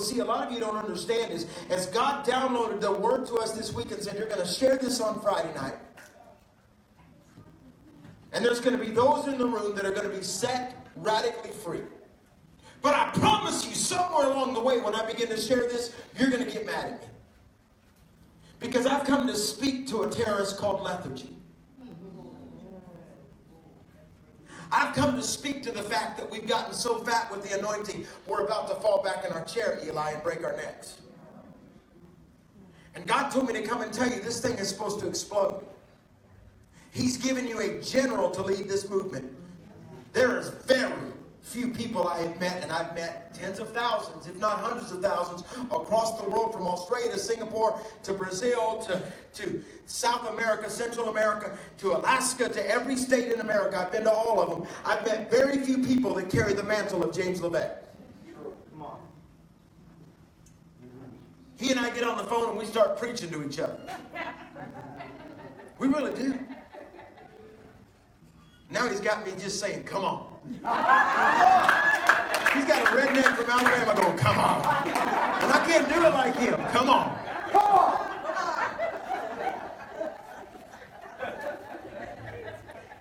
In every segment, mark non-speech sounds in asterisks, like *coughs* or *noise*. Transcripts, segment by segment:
see a lot of you don't understand is as God downloaded the word to us this week and said, You're going to share this on Friday night. And there's going to be those in the room that are going to be set radically free. But I promise you, somewhere along the way, when I begin to share this, you're going to get mad at me. Because I've come to speak to a terrorist called lethargy. I've come to speak to the fact that we've gotten so fat with the anointing, we're about to fall back in our chair, Eli, and break our necks. And God told me to come and tell you this thing is supposed to explode. He's given you a general to lead this movement. There is very few people I have met, and I've met tens of thousands, if not hundreds of thousands, across the world from Australia to Singapore to Brazil to, to South America, Central America to Alaska to every state in America. I've been to all of them. I've met very few people that carry the mantle of James LeVay. He and I get on the phone and we start preaching to each other. We really do. Now he's got me just saying, come on. He's got a redneck from Alabama going, come on. And I can't do it like him. Come on. Come on.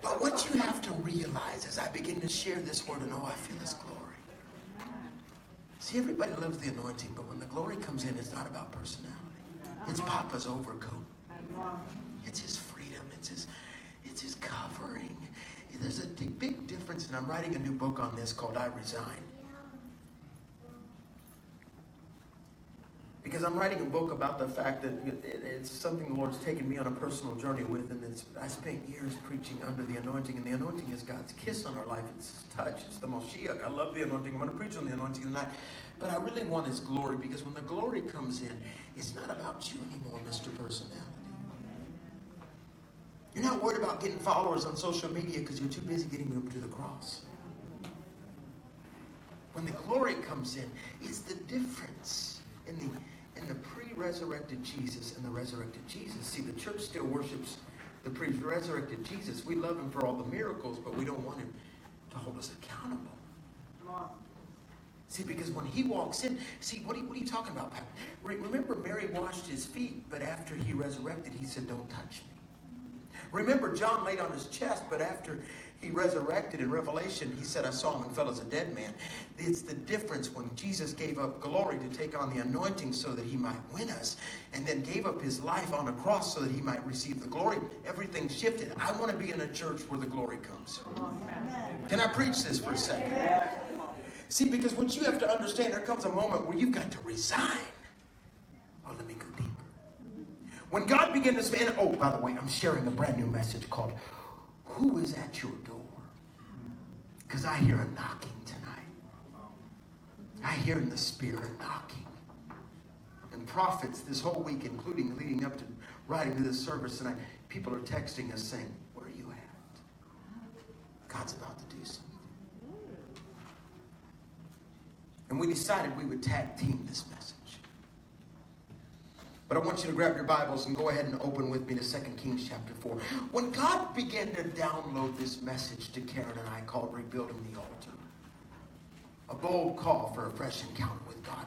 But what you have to realize as I begin to share this word and oh, I feel his glory. See, everybody loves the anointing, but when the glory comes in, it's not about personality. It's Papa's overcoat. It's his freedom. It's his, it's his covering there's a big difference, and I'm writing a new book on this called I Resign. Because I'm writing a book about the fact that it's something the Lord's taken me on a personal journey with, and it's, I spent years preaching under the anointing, and the anointing is God's kiss on our life. It's His touch. It's the Moshiach. I love the anointing. I'm going to preach on the anointing tonight. But I really want His glory, because when the glory comes in, it's not about you anymore, Mr. Personality. You're not worried about getting followers on social media because you're too busy getting them to the cross. When the glory comes in, it's the difference in the in the pre-resurrected Jesus and the resurrected Jesus. See, the church still worships the pre-resurrected Jesus. We love him for all the miracles, but we don't want him to hold us accountable. See, because when he walks in, see, what are, what are you talking about, Remember, Mary washed his feet, but after he resurrected, he said, Don't touch me. Remember, John laid on his chest, but after he resurrected in Revelation, he said, I saw him and fell as a dead man. It's the difference when Jesus gave up glory to take on the anointing so that he might win us, and then gave up his life on a cross so that he might receive the glory. Everything shifted. I want to be in a church where the glory comes. Can I preach this for a second? See, because what you have to understand, there comes a moment where you've got to resign. Oh, let me go deep. When God began to speak, oh, by the way, I'm sharing a brand new message called Who is at Your Door? Because I hear a knocking tonight. I hear in the spirit knocking. And prophets this whole week, including leading up to writing to this service tonight, people are texting us saying, Where are you at? God's about to do something. And we decided we would tag team this message. But I want you to grab your Bibles and go ahead and open with me to 2 Kings chapter 4. When God began to download this message to Karen and I called Rebuilding the Altar, a bold call for a fresh encounter with God,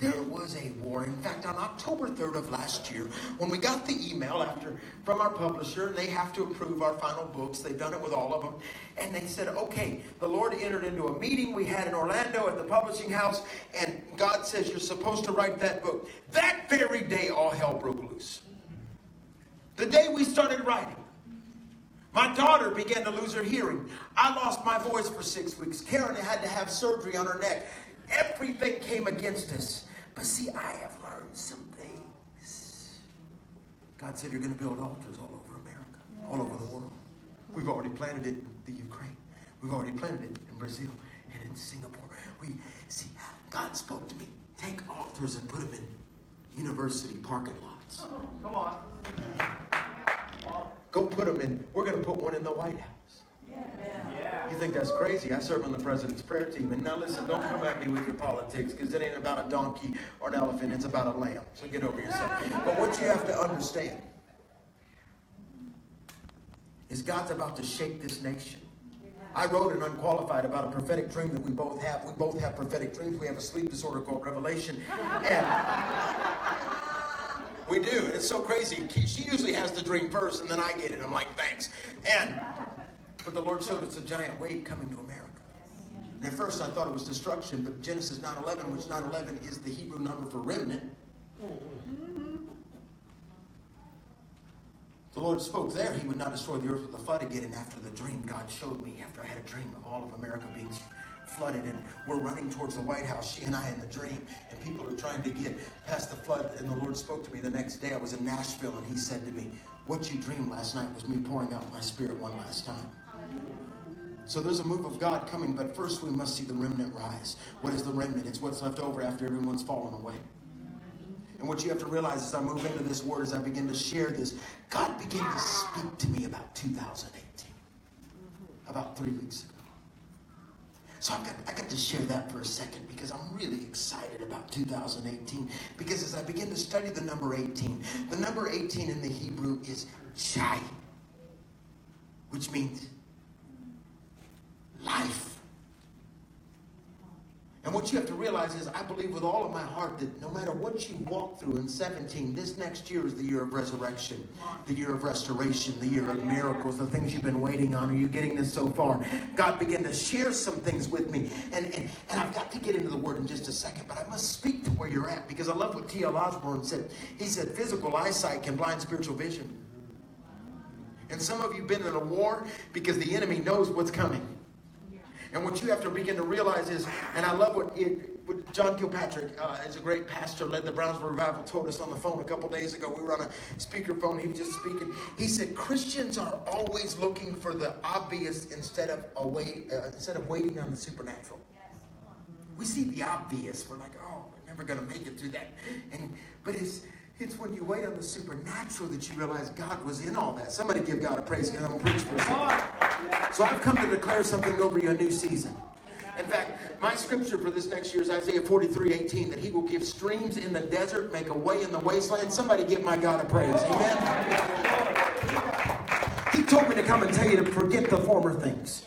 there was a war. In fact, on October 3rd of last year, when we got the email after from our publisher, they have to approve our final books, they've done it with all of them, and they said, okay, the Lord entered into a meeting we had in Orlando at the publishing house, and God says you're supposed to write that book. That very day, all hell broke loose. The day we started writing. My daughter began to lose her hearing. I lost my voice for six weeks. Karen had to have surgery on her neck. Everything came against us. But see, I have learned some things. God said, You're going to build altars all over America, all over the world. We've already planted it in the Ukraine. We've already planted it in Brazil and in Singapore. We see, God spoke to me. Take altars and put them in university parking lots. Oh, come on. Go put them in. We're going to put one in the White House. You think that's crazy? I serve on the president's prayer team. And now listen, don't come at me with your politics because it ain't about a donkey or an elephant. It's about a lamb. So get over yourself. But what you have to understand is God's about to shake this nation. I wrote an unqualified about a prophetic dream that we both have. We both have prophetic dreams. We have a sleep disorder called revelation. And we do. It's so crazy. She usually has the dream first, and then I get it. I'm like, thanks. And but the Lord showed us a giant wave coming to America. And at first I thought it was destruction, but Genesis 9:11, which 9:11 is the Hebrew number for remnant. The Lord spoke there, He would not destroy the earth with a flood again. And after the dream, God showed me, after I had a dream of all of America being flooded, and we're running towards the White House, she and I in the dream, and people are trying to get past the flood. And the Lord spoke to me the next day. I was in Nashville, and He said to me, What you dreamed last night was me pouring out my spirit one last time. So there's a move of God coming, but first we must see the remnant rise. What is the remnant? It's what's left over after everyone's fallen away. And what you have to realize as I move into this word, as I begin to share this, God began to speak to me about 2018, about three weeks ago. So I've got, I got to share that for a second because I'm really excited about 2018. Because as I begin to study the number 18, the number 18 in the Hebrew is Chai, which means life. And what you have to realize is, I believe with all of my heart that no matter what you walk through in 17, this next year is the year of resurrection, the year of restoration, the year of miracles, the things you've been waiting on. Are you getting this so far? God began to share some things with me. And, and, and I've got to get into the word in just a second, but I must speak to where you're at because I love what T.L. Osborn said. He said, physical eyesight can blind spiritual vision. And some of you have been in a war because the enemy knows what's coming. And what you have to begin to realize is, and I love what, it, what John Kilpatrick, uh, is a great pastor, led the Brownsville Revival, told us on the phone a couple days ago. We were on a speakerphone. He was just speaking. He said Christians are always looking for the obvious instead of uh, instead of waiting on the supernatural. We see the obvious. We're like, oh, we're never going to make it through that. And but it's it's when you wait on the supernatural that you realize God was in all that. Somebody give God a praise because I'm going preach for a. So I've come to declare something over you a new season. In fact, my scripture for this next year is Isaiah 43 18, that he will give streams in the desert, make a way in the wasteland. Somebody give my God a praise. Amen. He told me to come and tell you to forget the former things.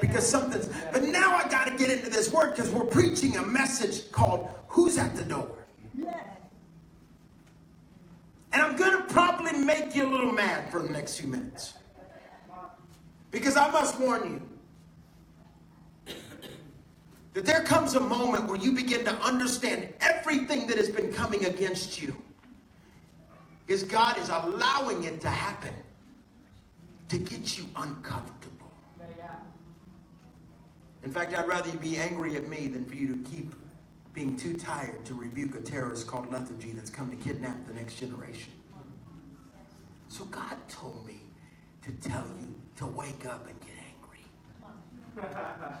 Because something's, but now I got to get into this word because we're preaching a message called Who's at the Door? And I'm going to probably make you a little mad for the next few minutes. Because I must warn you that there comes a moment where you begin to understand everything that has been coming against you is God is allowing it to happen to get you uncomfortable. In fact, I'd rather you be angry at me than for you to keep being too tired to rebuke a terrorist called lethargy that's come to kidnap the next generation. So God told me to tell you to wake up and get angry. *laughs*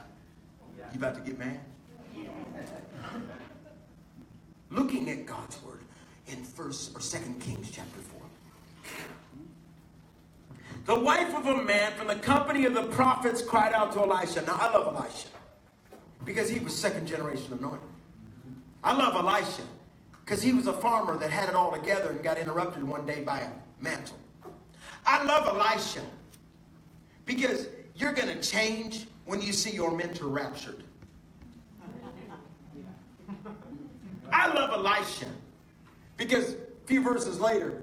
You about to get mad? *laughs* Looking at God's word in first or second Kings chapter 4. The wife of a man from the company of the prophets cried out to Elisha. Now I love Elisha because he was second generation anointed. I love Elisha because he was a farmer that had it all together and got interrupted one day by a mantle. I love Elisha because you're going to change when you see your mentor raptured. I love Elisha because a few verses later,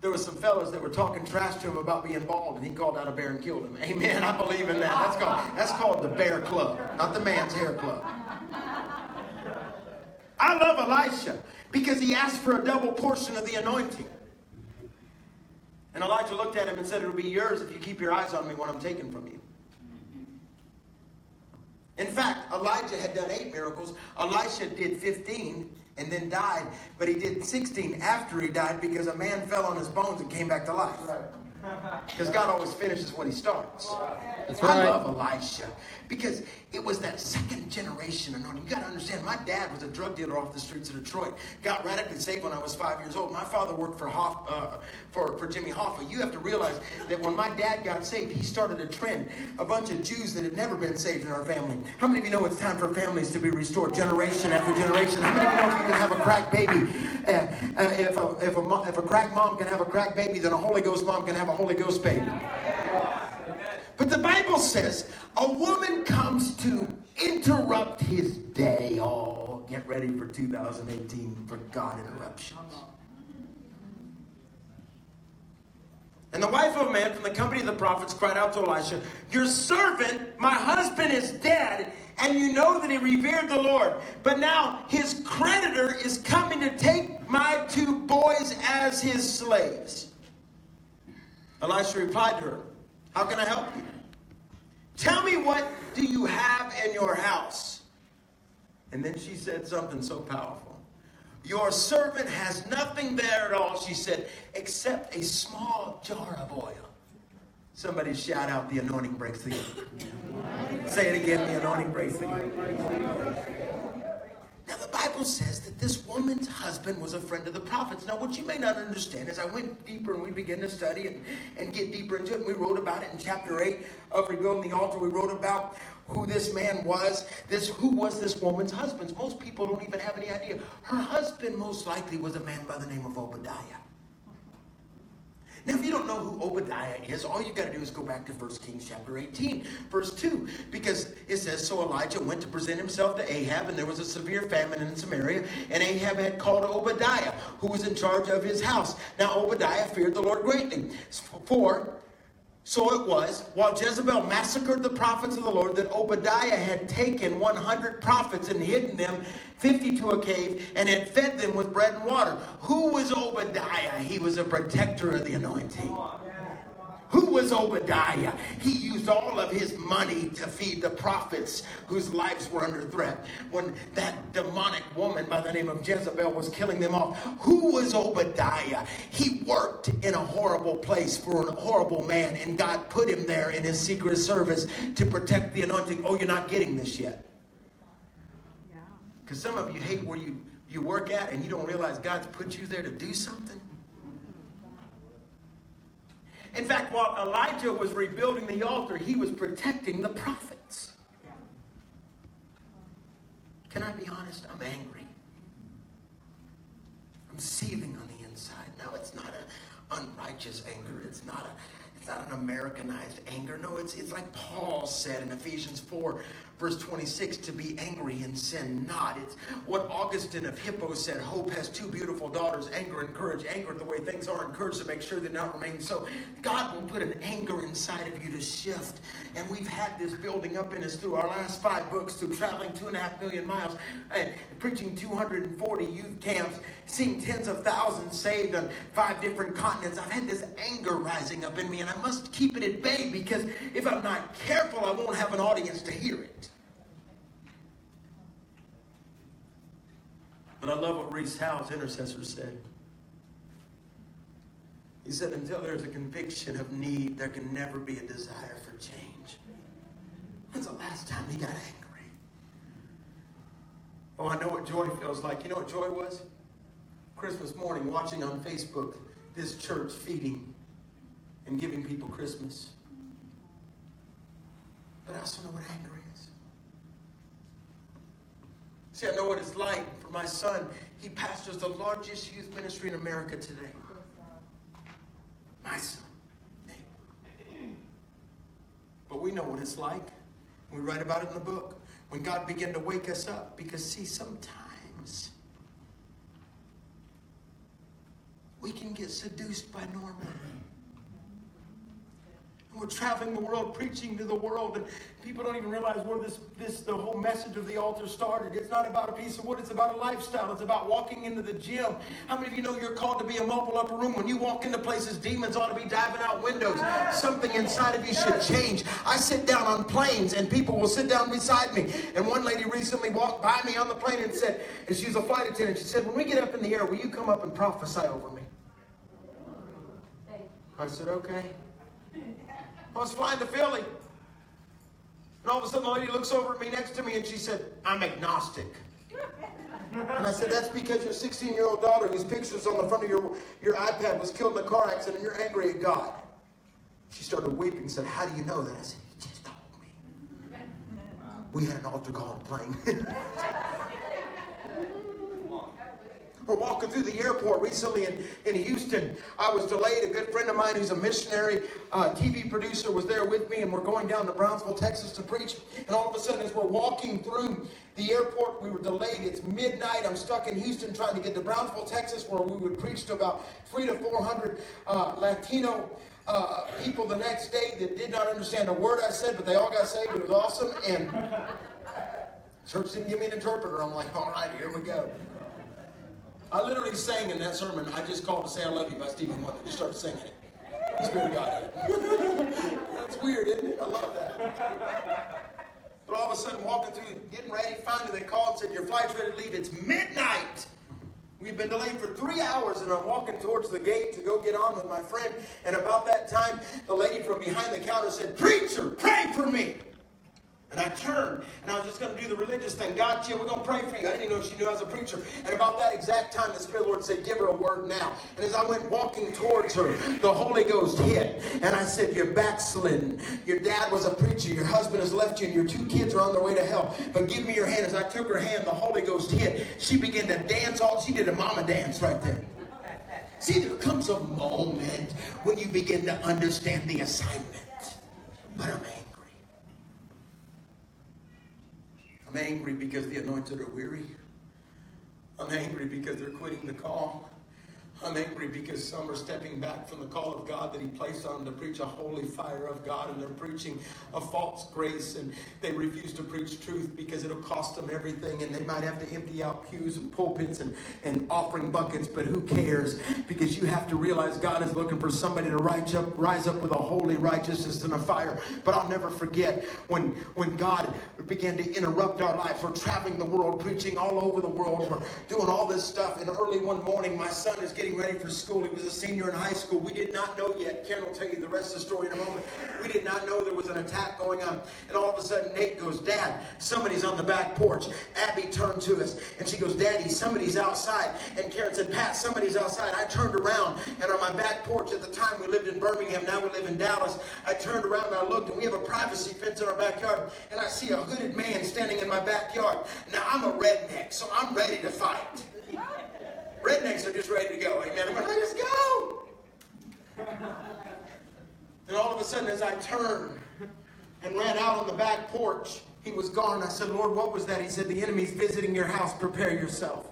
there were some fellas that were talking trash to him about being bald, and he called out a bear and killed him. Amen. I believe in that. That's called that's called the bear club, not the man's hair club. I love Elisha because he asked for a double portion of the anointing. And Elijah looked at him and said, It'll be yours if you keep your eyes on me when I'm taken from you. In fact, Elijah had done eight miracles. Elisha did 15 and then died, but he did 16 after he died because a man fell on his bones and came back to life. Because God always finishes what he starts. That's right. I love Elisha because it was that second generation anointing. You got to understand, my dad was a drug dealer off the streets of Detroit. Got radically saved when I was five years old. My father worked for Hoff, uh, for, for Jimmy Hoffa. You have to realize that when my dad got saved, he started a trend. A bunch of Jews that had never been saved in our family. How many of you know it's time for families to be restored generation after generation? How many of you know if you can have a crack baby? Uh, uh, if, a, if, a, if a crack mom can have a crack baby, then a Holy Ghost mom can have a Holy Ghost baby. But the Bible says a woman comes to interrupt his day. Oh, get ready for 2018 for God interruptions. And the wife of a man from the company of the prophets cried out to Elisha, Your servant, my husband, is dead, and you know that he revered the Lord. But now his creditor is coming to take my two boys as his slaves. Elisha replied to her, How can I help you? Tell me what do you have in your house? And then she said something so powerful. Your servant has nothing there at all, she said, except a small jar of oil. Somebody shout out, the anointing breaks the yoke. Say it again, the anointing breaks the yoke. Now, the Bible says that this woman's husband was a friend of the prophets. Now, what you may not understand is I went deeper and we began to study and, and get deeper into it. And we wrote about it in chapter 8 of Rebuilding the Altar. We wrote about who this man was, this who was this woman's husband. Most people don't even have any idea. Her husband most likely was a man by the name of Obadiah. Now, if you don't know who Obadiah is, all you got to do is go back to 1 Kings chapter 18, verse 2, because it says, So Elijah went to present himself to Ahab, and there was a severe famine in Samaria, and Ahab had called Obadiah, who was in charge of his house. Now, Obadiah feared the Lord greatly, for so it was, while Jezebel massacred the prophets of the Lord, that Obadiah had taken 100 prophets and hidden them 50 to a cave and had fed them with bread and water. Who was Obadiah? He was a protector of the anointing. Who was Obadiah? He used all of his money to feed the prophets whose lives were under threat. When that demonic woman by the name of Jezebel was killing them off, who was Obadiah? He worked in a horrible place for a horrible man, and God put him there in his secret service to protect the anointing. Oh, you're not getting this yet. Because some of you hate where you, you work at and you don't realize God's put you there to do something. In fact, while Elijah was rebuilding the altar, he was protecting the prophets. Can I be honest? I'm angry. I'm seething on the inside. No, it's not an unrighteous anger. It's not a it's not an Americanized anger. No, it's, it's like Paul said in Ephesians 4, verse 26, to be angry and sin not. It's what Augustine of Hippo said hope has two beautiful daughters, anger and courage. Anger, the way things are, and to make sure they not remain so. God will put an anger inside of you to shift. And we've had this building up in us through our last five books, through traveling two and a half million miles, and preaching 240 youth camps, seeing tens of thousands saved on five different continents. I've had this anger rising up in me, and I must keep it at bay because if I'm not careful, I won't have an audience to hear it. But I love what Rees Howells, intercessor, said. He said, until there's a conviction of need, there can never be a desire for change. When's the last time he got angry? Oh, I know what joy feels like. You know what joy was? Christmas morning, watching on Facebook this church feeding and giving people Christmas. But I also know what anger is. See, I know what it's like for my son. He pastors the largest youth ministry in America today. My son. But we know what it's like. We write about it in the book. When God began to wake us up. Because, see, sometimes we can get seduced by normal. We're traveling the world, preaching to the world, and people don't even realize where this, this the whole message of the altar started. It's not about a piece of wood, it's about a lifestyle. It's about walking into the gym. How many of you know you're called to be a mobile upper room? When you walk into places, demons ought to be diving out windows. Something inside of you should change. I sit down on planes, and people will sit down beside me. And one lady recently walked by me on the plane and said, and she's a flight attendant, she said, When we get up in the air, will you come up and prophesy over me? I said, Okay. I was flying to Philly. And all of a sudden, the lady looks over at me next to me and she said, I'm agnostic. And I said, That's because your 16 year old daughter, whose picture's on the front of your, your iPad, was killed in a car accident and you're angry at God. She started weeping and said, How do you know that? I said, You just told me. We had an altar call plane. *laughs* We're walking through the airport recently in, in Houston. I was delayed. A good friend of mine who's a missionary uh, TV producer was there with me, and we're going down to Brownsville, Texas to preach. And all of a sudden, as we're walking through the airport, we were delayed. It's midnight. I'm stuck in Houston trying to get to Brownsville, Texas, where we would preach to about three to 400 uh, Latino uh, people the next day that did not understand a word I said, but they all got saved. It was awesome. And *laughs* church didn't give me an interpreter. I'm like, all right, here we go. I literally sang in that sermon, I just called to say I love you by Stevie Wonder. Just started singing it. The Spirit of God. That's *laughs* weird, isn't it? I love that. But all of a sudden, walking through, getting ready, finally they called and said, Your flight's ready to leave. It's midnight. We've been delayed for three hours, and I'm walking towards the gate to go get on with my friend. And about that time, the lady from behind the counter said, Preacher, pray for me. And I turned and I was just going to do the religious thing. God, Jim, we're going to pray for you. I didn't even know she knew I was a preacher. And about that exact time, the Spirit Lord said, Give her a word now. And as I went walking towards her, the Holy Ghost hit. And I said, You're backslidden. Your dad was a preacher. Your husband has left you, and your two kids are on their way to hell. But give me your hand. As I took her hand, the Holy Ghost hit. She began to dance all. She did a mama dance right there. See, there comes a moment when you begin to understand the assignment. But I'm I'm angry because the anointed are weary. I'm angry because they're quitting the call. I'm angry because some are stepping back from the call of God that He placed on them to preach a holy fire of God, and they're preaching a false grace, and they refuse to preach truth because it'll cost them everything, and they might have to empty out pews and pulpits and, and offering buckets, but who cares? Because you have to realize God is looking for somebody to rise up, rise up with a holy righteousness and a fire. But I'll never forget when, when God began to interrupt our life. We're traveling the world, preaching all over the world, we're doing all this stuff, and early one morning, my son is getting getting ready for school. He was a senior in high school. We did not know yet. Karen will tell you the rest of the story in a moment. We did not know there was an attack going on. And all of a sudden, Nate goes, Dad, somebody's on the back porch. Abby turned to us and she goes, Daddy, somebody's outside. And Karen said, Pat, somebody's outside. I turned around and on my back porch at the time we lived in Birmingham, now we live in Dallas. I turned around and I looked and we have a privacy fence in our backyard. And I see a hooded man standing in my backyard. Now I'm a redneck, so I'm ready to fight. Rednecks are just ready to go. Amen. I'm to let us go. *laughs* and all of a sudden, as I turned and ran out on the back porch, he was gone. I said, Lord, what was that? He said, The enemy's visiting your house. Prepare yourself.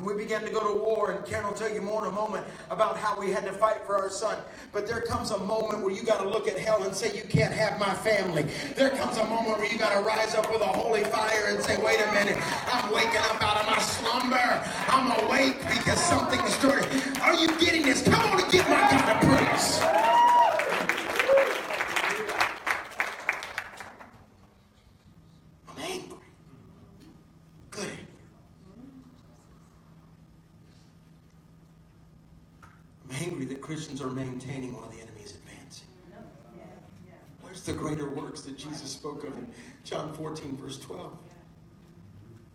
And we began to go to war, and Karen will tell you more in a moment about how we had to fight for our son. But there comes a moment where you got to look at hell and say, You can't have my family. There comes a moment where you got to rise up with a holy fire and say, Wait a minute, I'm waking up out of my slumber. I'm awake because something is stirring. Are you getting this? Come on and get my God a praise. Christians are maintaining while the enemy is advancing. Where's the greater works that Jesus spoke of in John 14, verse 12?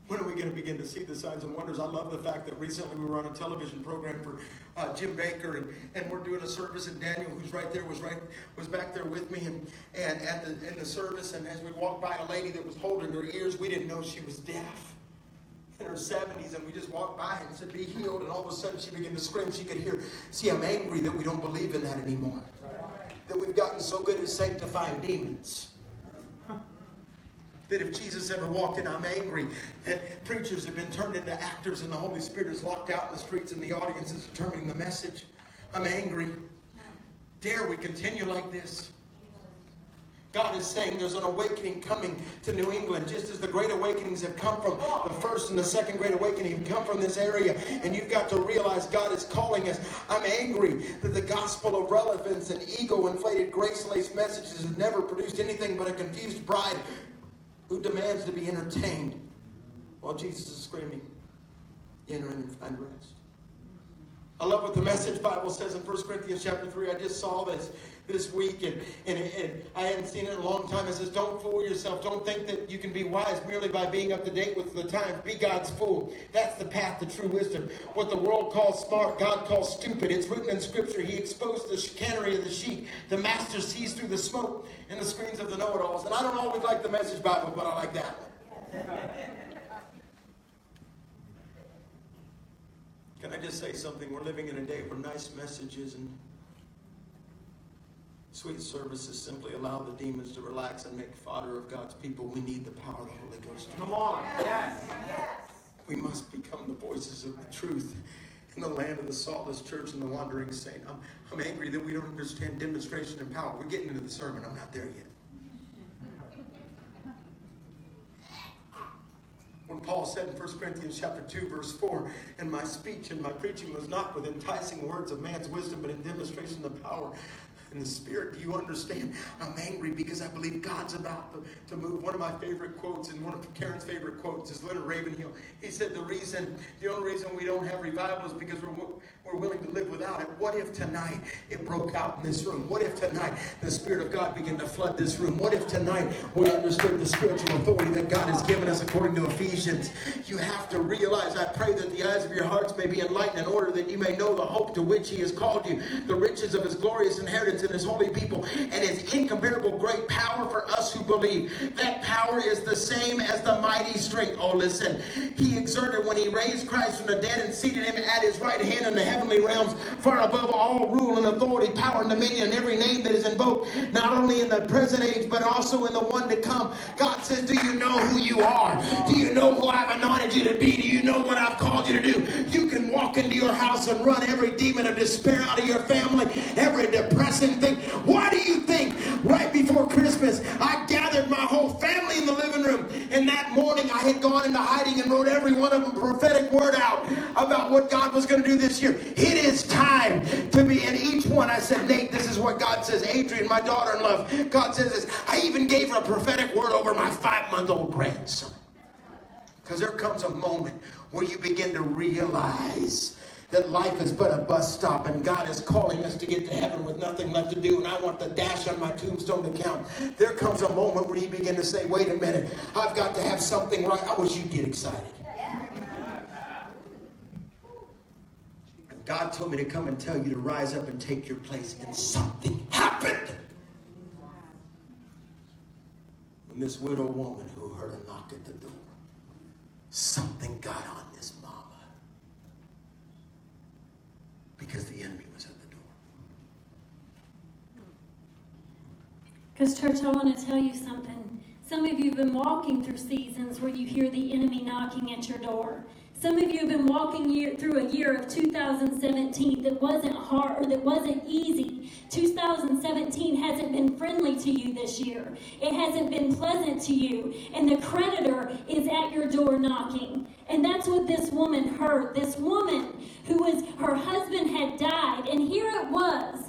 When are we going to begin to see the signs and wonders? I love the fact that recently we were on a television program for uh, Jim Bakker, and, and we're doing a service, and Daniel, who's right there, was right was back there with me, and, and at the in the service, and as we walked by a lady that was holding her ears, we didn't know she was deaf in her 70s, and we just walked by and said, Be healed. And all of a sudden, she began to scream. She could hear, See, I'm angry that we don't believe in that anymore. That we've gotten so good at sanctifying demons. That if Jesus ever walked in, I'm angry. That preachers have been turned into actors, and the Holy Spirit is locked out in the streets, and the audience is determining the message. I'm angry. Dare we continue like this? God is saying there's an awakening coming to New England, just as the great awakenings have come from the first and the second great awakening have come from this area. And you've got to realize God is calling us. I'm angry that the gospel of relevance and ego inflated grace laced messages have never produced anything but a confused bride who demands to be entertained while Jesus is screaming, Enter and find rest. I love what the message Bible says in 1 Corinthians chapter 3. I just saw this this week, and, and, and I hadn't seen it in a long time. It says, Don't fool yourself. Don't think that you can be wise merely by being up to date with the times. Be God's fool. That's the path to true wisdom. What the world calls smart, God calls stupid. It's written in Scripture. He exposed the chicanery of the sheep. The master sees through the smoke and the screens of the know it alls. And I don't always like the message Bible, but I like that one. Can I just say something? We're living in a day where nice messages and sweet services simply allow the demons to relax and make fodder of God's people. We need the power of the Holy Ghost. Come on. Yes. Yes. We must become the voices of the truth in the land of the saltless church and the wandering saint. I'm, I'm angry that we don't understand demonstration and power. We're getting into the sermon. I'm not there yet. When Paul said in 1 Corinthians chapter 2, verse 4, and my speech and my preaching was not with enticing words of man's wisdom, but in demonstration of the power in the spirit. Do you understand? I'm angry because I believe God's about to, to move. One of my favorite quotes and one of Karen's favorite quotes is Leonard Ravenhill. He said, The reason, the only reason we don't have revival is because we're, we're willing to live without it. What if tonight it broke out in this room? What if tonight the Spirit of God began to flood this room? What if tonight we understood the spiritual authority that God has given us according to Ephesians? You have to realize, I pray that the eyes of your hearts may be enlightened in order that you may know the hope to which He has called you, the riches of His glorious inheritance and his holy people, and his incomparable great power for us who believe. That power is the same as the mighty strength. Oh, listen. He exerted when he raised Christ from the dead and seated him at his right hand in the heavenly realms, far above all rule and authority, power and dominion, every name that is invoked, not only in the present age, but also in the one to come. God says, Do you know who you are? Do you know who I've anointed you to be? Do you know what I've called you to do? You can walk into your house and run every demon of despair out of your family, every depressing thing. Why do you think right before Christmas I gathered my whole family in the living room and that morning I had gone into hiding and wrote every one of them prophetic word out about what God was going to do this year. It is time to be in each one. I said, Nate, this is what God says. Adrian, my daughter in love, God says this. I even gave her a prophetic word over my five month old grandson. Because there comes a moment where you begin to realize that life is but a bus stop and God is calling us to get to heaven with nothing left to do and I want the dash on my tombstone to count. There comes a moment where you begin to say, wait a minute, I've got to have something right. I wish you'd get excited. And God told me to come and tell you to rise up and take your place and something happened. When this widow woman who heard a knock at the door, something got on because the enemy was at the door. Because, church, I want to tell you something. Some of you have been walking through seasons where you hear the enemy knocking at your door. Some of you have been walking year, through a year of 2017 that wasn't hard or that wasn't easy. 2017 hasn't been friendly to you this year. It hasn't been pleasant to you. And the creditor is at your door knocking. And that's what this woman heard. This woman who was, her husband had died. And here it was.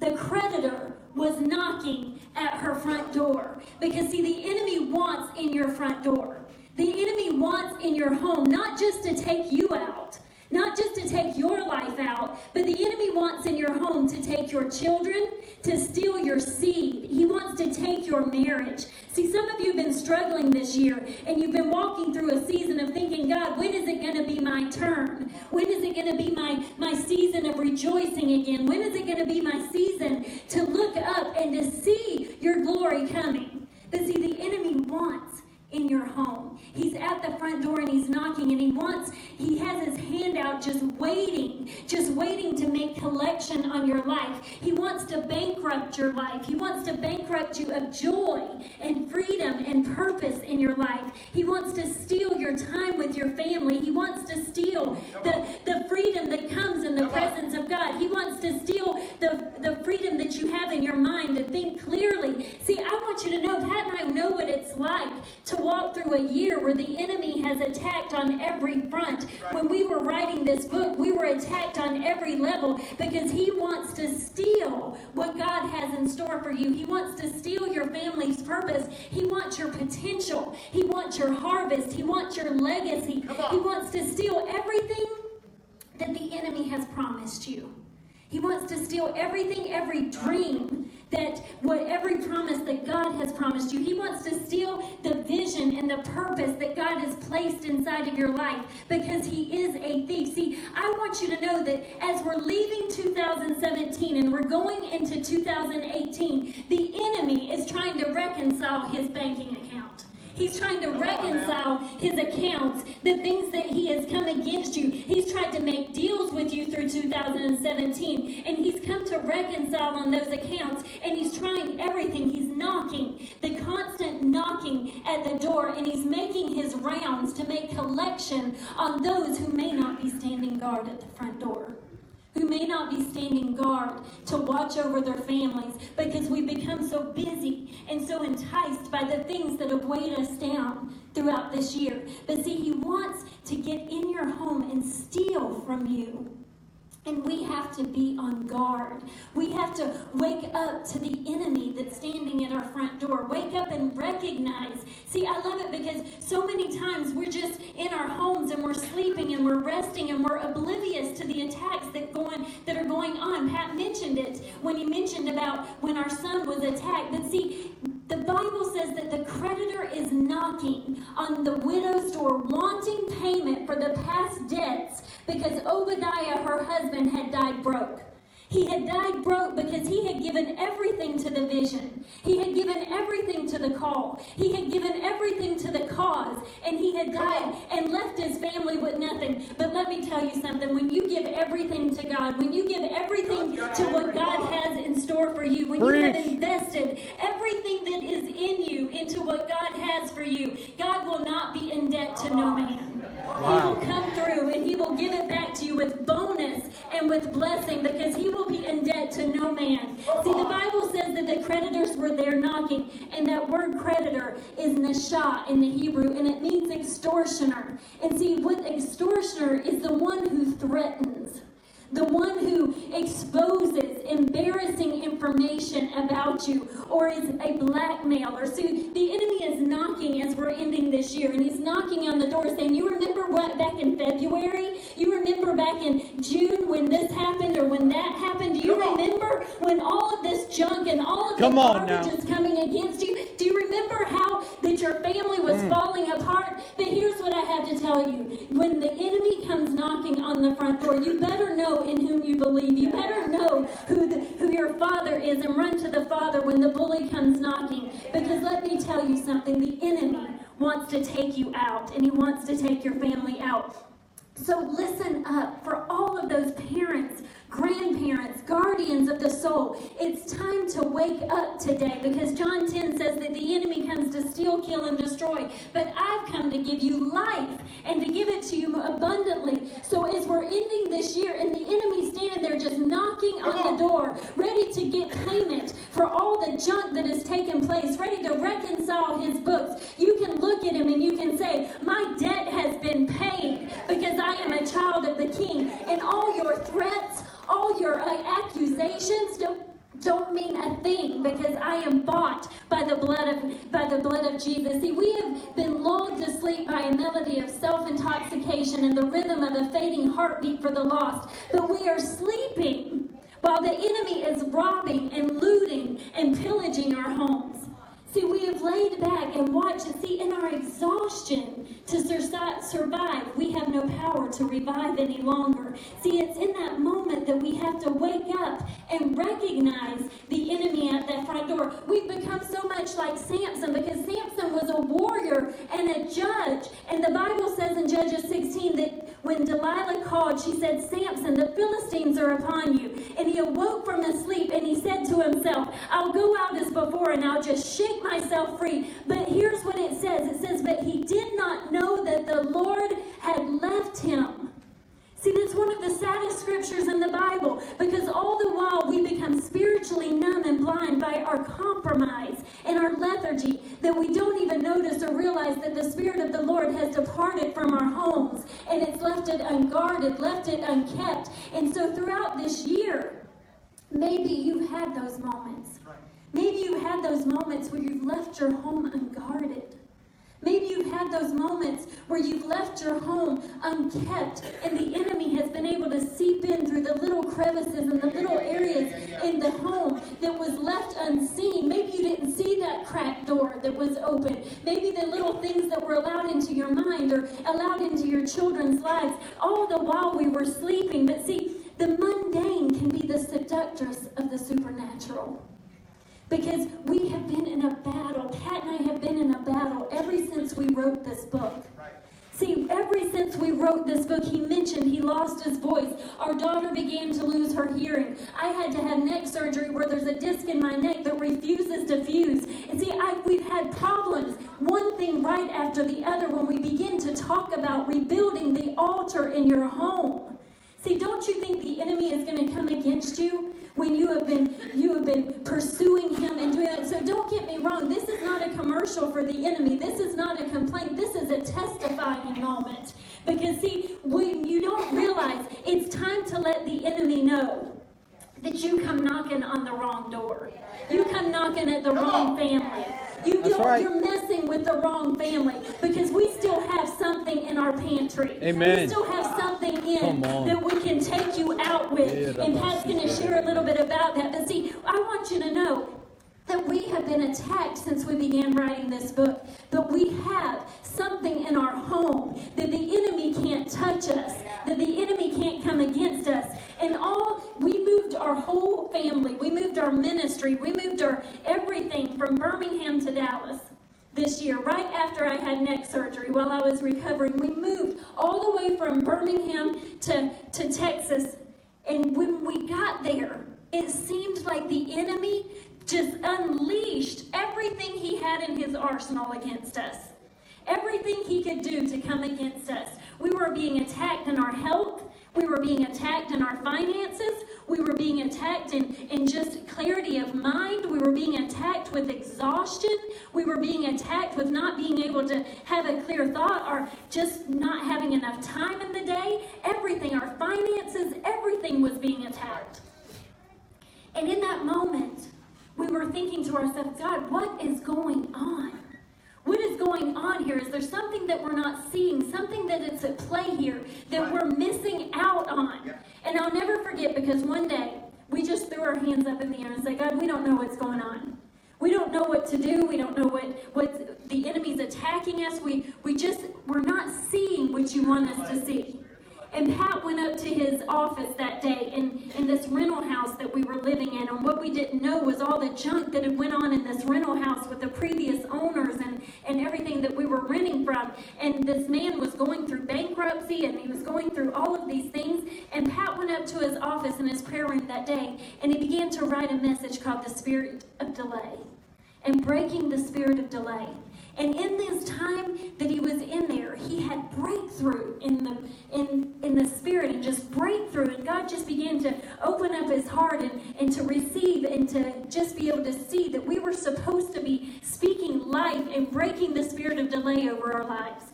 The creditor was knocking at her front door. Because, see, the enemy wants in your front door. The enemy wants in your home not just to take you out, not just to take your life out, but the enemy wants in your home to take your children, to steal your seed. He wants to take your marriage. See, some of you have been struggling this year and you've been walking through a season of thinking, God, when is it going to be my turn? When is it going to be my, my season of rejoicing again? When is it going to be my season to look up and to see your glory coming? But see, the enemy wants in your home. He's at the front door and he's knocking and he wants, he has his hand out just waiting, just waiting to make collection on your life. He wants to bankrupt your life. He wants to bankrupt you of joy and freedom and purpose in your life. He wants to steal your time with your family. He wants to steal the, the freedom that comes in the presence of God. He wants to steal the, the freedom that you have in your mind to think clearly. See, I want you to know, Pat and I know what it's like to walk through a year where the enemy has attacked on every front. When we were writing this book, we were attacked on every level because he wants to steal what God has in store for you. He wants to steal your family's purpose. He wants your potential. He wants your harvest. He wants your legacy. He wants to steal everything that the enemy has promised you. He wants to steal everything, every dream that what every promise that God has promised you. He wants to steal the vision and the purpose that God has placed inside of your life because he is a thief. See, I want you to know that as we're leaving 2017 and we're going into 2018, the enemy is trying to reconcile his banking account. He's trying to reconcile his accounts, the things that he has come against you. He's tried to make deals with you through 2017, and he's come to reconcile on those accounts, and he's trying everything. He's knocking, the constant knocking at the door, and he's making his rounds to make collection on those who may not be standing guard at the front door who may not be standing guard to watch over their families because we become so busy and so enticed by the things that have weighed us down throughout this year. But see, He wants to get in your home and steal from you. And we have to be on guard. We have to wake up to the enemy that's standing at our front door. Wake up and recognize. See, I love it because so many times we're just in our homes and we're resting and we're oblivious to the attacks that going that are going on. Pat mentioned it when he mentioned about when our son was attacked. But see, the Bible says that the creditor is knocking on the widow's door, wanting payment for the past debts because Obadiah, her husband, had died broke. He had died broke because he had given everything to the vision. He had given everything to the call. He had given everything to the cause. And he had died and left his family with nothing. But let me tell you something. When you give everything to God, when you give everything to what God has in store for you, when you have invested everything that is in you into what God has for you, God will not be in debt to no man. Wow. He will come through and he will give it back to you with bonus and with blessing because he will be in debt to no man. See, the Bible says that the creditors were there knocking, and that word creditor is nasha in the Hebrew, and it means extortioner. And see, what extortioner is the one who threatens the one who exposes embarrassing information about you or is a blackmailer. So the enemy is knocking as we're ending this year, and he's knocking on the door saying, You remember what back in February? You remember back in June when this happened or when that happened? Do you Come remember on. when all of this junk and all of Come the garbage is coming against you? Do you remember how that your family was mm. falling apart? But here's what I have to tell you. When the enemy comes knocking on the front door, you better know in whom you believe. You better know who, the, who your father is and run to the father when the bully comes knocking. Because let me tell you something the enemy wants to take you out and he wants to take your family out. So listen up for all of those parents grandparents, guardians of the soul. It's time to wake up today because John 10 says that the enemy comes to steal, kill, and destroy. But I've come to give you life and to give it to you abundantly. So as we're ending this year and the enemy standing there just knocking on the door, ready to get payment for all the junk that has taken place, ready to reconcile his books, you can look at him and you can say, My debt has been paid because I am a child of the king. And all your threats, all your uh, accusations don't don't mean a thing because I am bought by the blood of by the blood of Jesus. See, we have been lulled to sleep by a melody of self-intoxication and the rhythm of a fading heartbeat for the lost. But we are sleeping while the enemy is robbing and looting and pillaging our homes. See, we have laid back and watched and see in our exhaustion to survive, we have no power to revive any longer. See, it's in that moment that we have to wake up and recognize the enemy at that front door. We've become so much like Samson because Samson was a warrior and a judge. And the Bible says in Judges 16 that when Delilah called, she said, Samson, the Philistines are upon you. And he awoke from his sleep and he said to himself, I'll go out as before and I'll just shake myself free. But here's what it says it says, But he did not know that the Lord had left him. See, that's one of the saddest scriptures in the Bible because all the while we become spiritually numb and blind by our compromise and our lethargy that we don't even notice or realize that the Spirit of the Lord has departed from our homes and it's left it unguarded, left it unkept. And so throughout this year, maybe you've had those moments. Maybe you had those moments where you've left your home unguarded. Maybe you've had those moments where you've left your home unkept and the enemy has been able to seep in through the little crevices and the little areas in the home that was left unseen. Maybe you didn't see that cracked door that was open. Maybe the little things that were allowed into your mind or allowed into your children's lives, all the while we were sleeping. But see, the mundane can be the seductress of the supernatural. Because we have been in a battle. Pat and I have been in a battle ever since we wrote this book. See, ever since we wrote this book, he mentioned he lost his voice. Our daughter began to lose her hearing. I had to have neck surgery where there's a disc in my neck that refuses to fuse. And see, I, we've had problems, one thing right after the other, when we begin to talk about rebuilding the altar in your home. See, don't you think the enemy is going to come against you? when you have been you have been pursuing him and doing that? So don't get me wrong. This is not a commercial for the enemy. This is not a complaint. This is a testifying moment. Because see, when you don't realize it's time to let the enemy know that you come knocking on the wrong door. You come knocking at the wrong family. You That's right. You're messing with the wrong family because we still have something in our pantry. Amen. We still have something in that we can take you out with. Yeah, and Pat's going to share a little bit about that. But see, I want you to know that we have been attacked since we began writing this book. But we have something in our home that the enemy can't touch us, that the enemy can't come against us. And all we moved our whole family, we moved our ministry, we moved our everything from Birmingham to Dallas this year, right after I had neck surgery while I was recovering. We moved all the way from Birmingham to, to Texas. And when we got there, it seemed like the enemy just unleashed everything he had in his arsenal against us. Everything he could do to come against us. We were being attacked in our health. We were being attacked in our finances. We were being attacked in, in just clarity of mind. We were being attacked with exhaustion. We were being attacked with not being able to have a clear thought or just not having enough time in the day. Everything, our finances, everything was being attacked. And in that moment, we were thinking to ourselves, God, what is going on? What is going on here? Is there something that we're not seeing, something that is at play here that we're missing out on? And I'll never forget because one day we just threw our hands up in the air and said, God, we don't know what's going on. We don't know what to do. We don't know what, what the enemy's attacking us. We, we just, we're not seeing what you want us to see. And Pat went up to his office that day in, in this rental house that we were living in. And what we didn't know was all the junk that had went on in this rental house with the previous owners and, and everything that we were renting from. And this man was going through bankruptcy and he was going through all of these things. And Pat went up to his office in his prayer room that day and he began to write a message called The Spirit of Delay and Breaking the Spirit of Delay. And in this time that he was in there, he had breakthrough in the in in the spirit and just breakthrough. And God just began to open up his heart and, and to receive and to just be able to see that we were supposed to be speaking life and breaking the spirit of delay over our lives.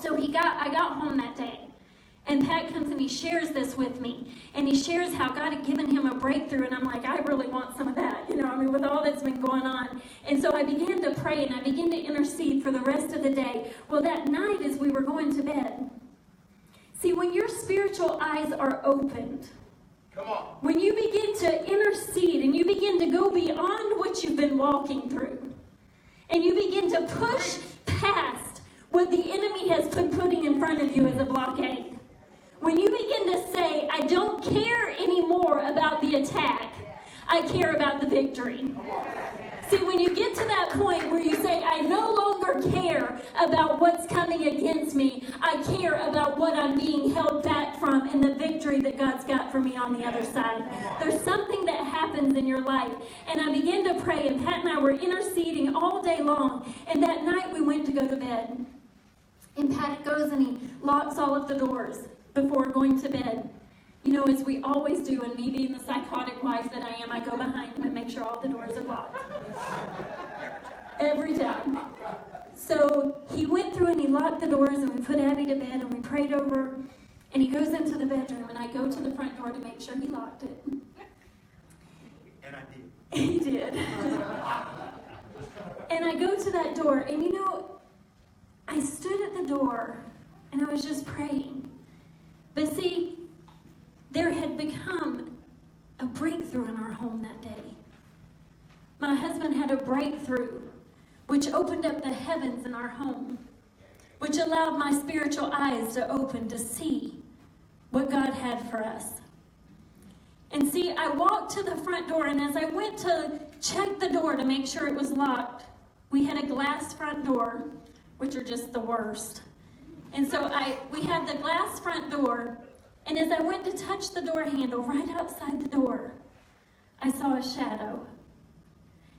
So he got I got home that day. And Pat comes and he shares this with me. And he shares how God had given him a breakthrough. And I'm like, I really want some of that. You know, I mean, with all that's been going on. And so I began to pray and I began to intercede for the rest of the day. Well, that night as we were going to bed, see, when your spiritual eyes are opened, Come on. when you begin to intercede and you begin to go beyond what you've been walking through, and you begin to push past what the enemy has been putting in front of you as a blockade. When you begin to say, I don't care anymore about the attack, I care about the victory. See, when you get to that point where you say, I no longer care about what's coming against me, I care about what I'm being held back from and the victory that God's got for me on the other side. There's something that happens in your life. And I began to pray, and Pat and I were interceding all day long. And that night we went to go to bed. And Pat goes and he locks all of the doors before going to bed. You know, as we always do, and me being the psychotic wife that I am, I go behind him and make sure all the doors are locked. Every time. So he went through and he locked the doors, and we put Abby to bed, and we prayed over. And he goes into the bedroom, and I go to the front door to make sure he locked it. And I did. *laughs* He did. and I go to that door, and you know, I stood at the door and I was just praying. But see, there had become a breakthrough in our home that day. My husband had a breakthrough which opened up the heavens in our home, which allowed my spiritual eyes to open to see what God had for us. And see, I walked to the front door, and as I went to, check the door to make sure it was locked. We had a glass front door, which are just the worst. And so I we had the glass front door, and as I went to touch the door handle right outside the door, I saw a shadow.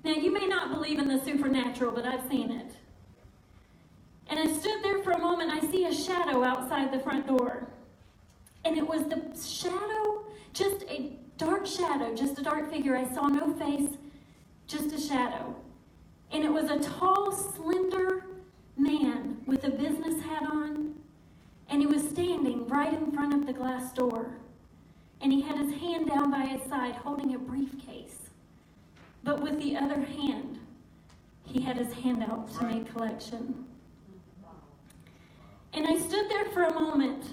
Now you may not believe in the supernatural, but I've seen it. And I stood there for a moment, I see a shadow outside the front door. And it was the shadow, just a dark shadow, just a dark figure. I saw no face, just a shadow. And it was a tall, slender man with a business hat on. And he was standing right in front of the glass door. And he had his hand down by his side holding a briefcase. But with the other hand, he had his hand out to make collection. And I stood there for a moment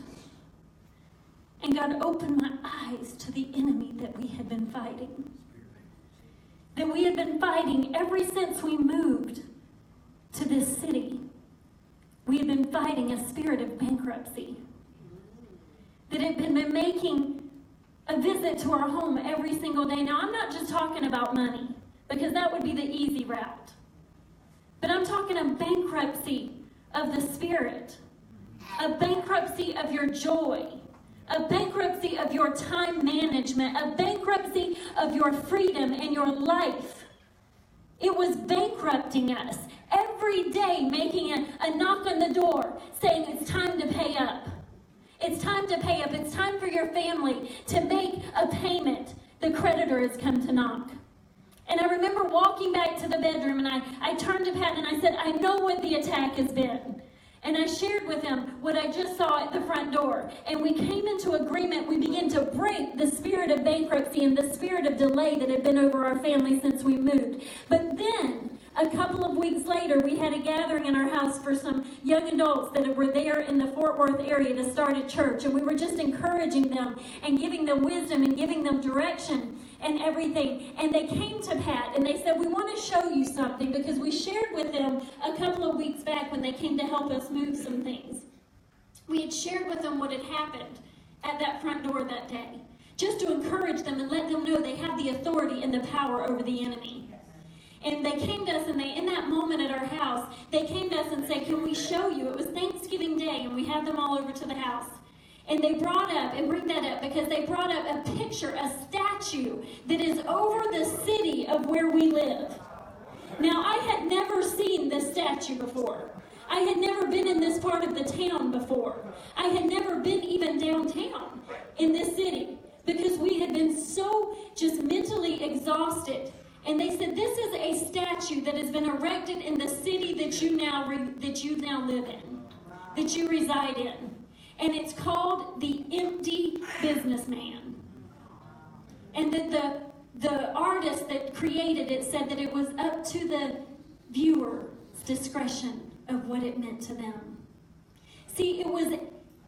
and God opened my eyes to the enemy that we had been fighting. That we had been fighting ever since we moved to this city. We had been fighting a spirit of bankruptcy. That had been making a visit to our home every single day. Now, I'm not just talking about money, because that would be the easy route. But I'm talking a bankruptcy of the spirit, a bankruptcy of your joy, a bankruptcy of your time management, a bankruptcy of your freedom and your life. It was bankrupting us every day, making a, a knock on the door saying it's time to pay up. It's time to pay up. It's time for your family to make a payment. The creditor has come to knock. And I remember walking back to the bedroom and I, I turned to Pat and I said, I know what the attack has been. And I shared with him what I just saw at the front door. And we came into agreement. We began to break the spirit of bankruptcy and the spirit of delay that had been over our family since we moved. But then, a couple of weeks later, we had a gathering in our house for some young adults that were there in the Fort Worth area to start a church. And we were just encouraging them and giving them wisdom and giving them direction and everything. And they came to Pat and they said, We want to show you something because we shared with them a couple of weeks back when they came to help us move some things. We had shared with them what had happened at that front door that day, just to encourage them and let them know they have the authority and the power over the enemy. And they came to us, and they, in that moment at our house, they came to us and said, Can we show you? It was Thanksgiving Day, and we had them all over to the house. And they brought up, and bring that up, because they brought up a picture, a statue that is over the city of where we live. Now, I had never seen this statue before. I had never been in this part of the town before. I had never been even downtown in this city because we had been so just mentally exhausted. And they said, "This is a statue that has been erected in the city that you now re- that you now live in, that you reside in." And it's called The Empty Businessman. And that the, the artist that created it said that it was up to the viewer's discretion of what it meant to them. See, it was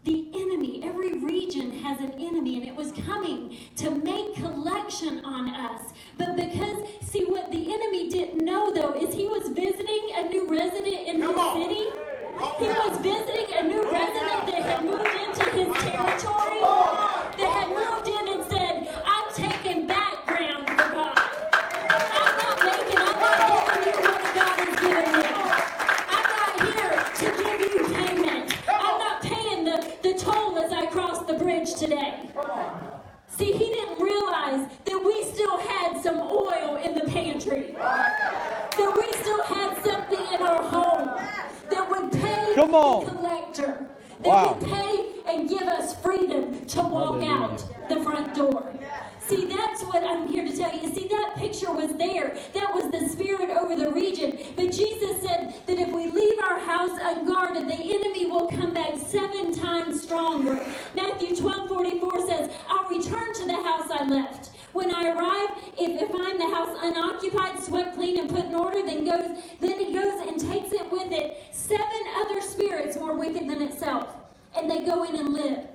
the enemy. Every region has an enemy, and it was coming to make collection on us. But because, see, what the enemy didn't know, though, is he was visiting a new resident in Come the on. city he was visiting a new resident that had moved into his territory, that had moved in and said, I'm taking back ground for God. I'm not making, I'm not giving you what God has given me. I'm not here to give you payment. I'm not paying the, the toll as I cross the bridge today. See, he didn't realize that we still had some oil in the pantry. That we still had something in our home that would pay Come on. the collector, that wow. would pay and give us freedom to walk Hallelujah. out the front door. See, that's what I'm here to tell you. See, that picture was there. That was the spirit over the region. But Jesus said that if we leave our house unguarded, the enemy will come back seven times stronger. Matthew 12 44 says, I'll return to the house I left. When I arrive, if, if I'm the house unoccupied, swept clean, and put in order, then goes then he goes and takes it with it seven other spirits more wicked than itself, and they go in and live.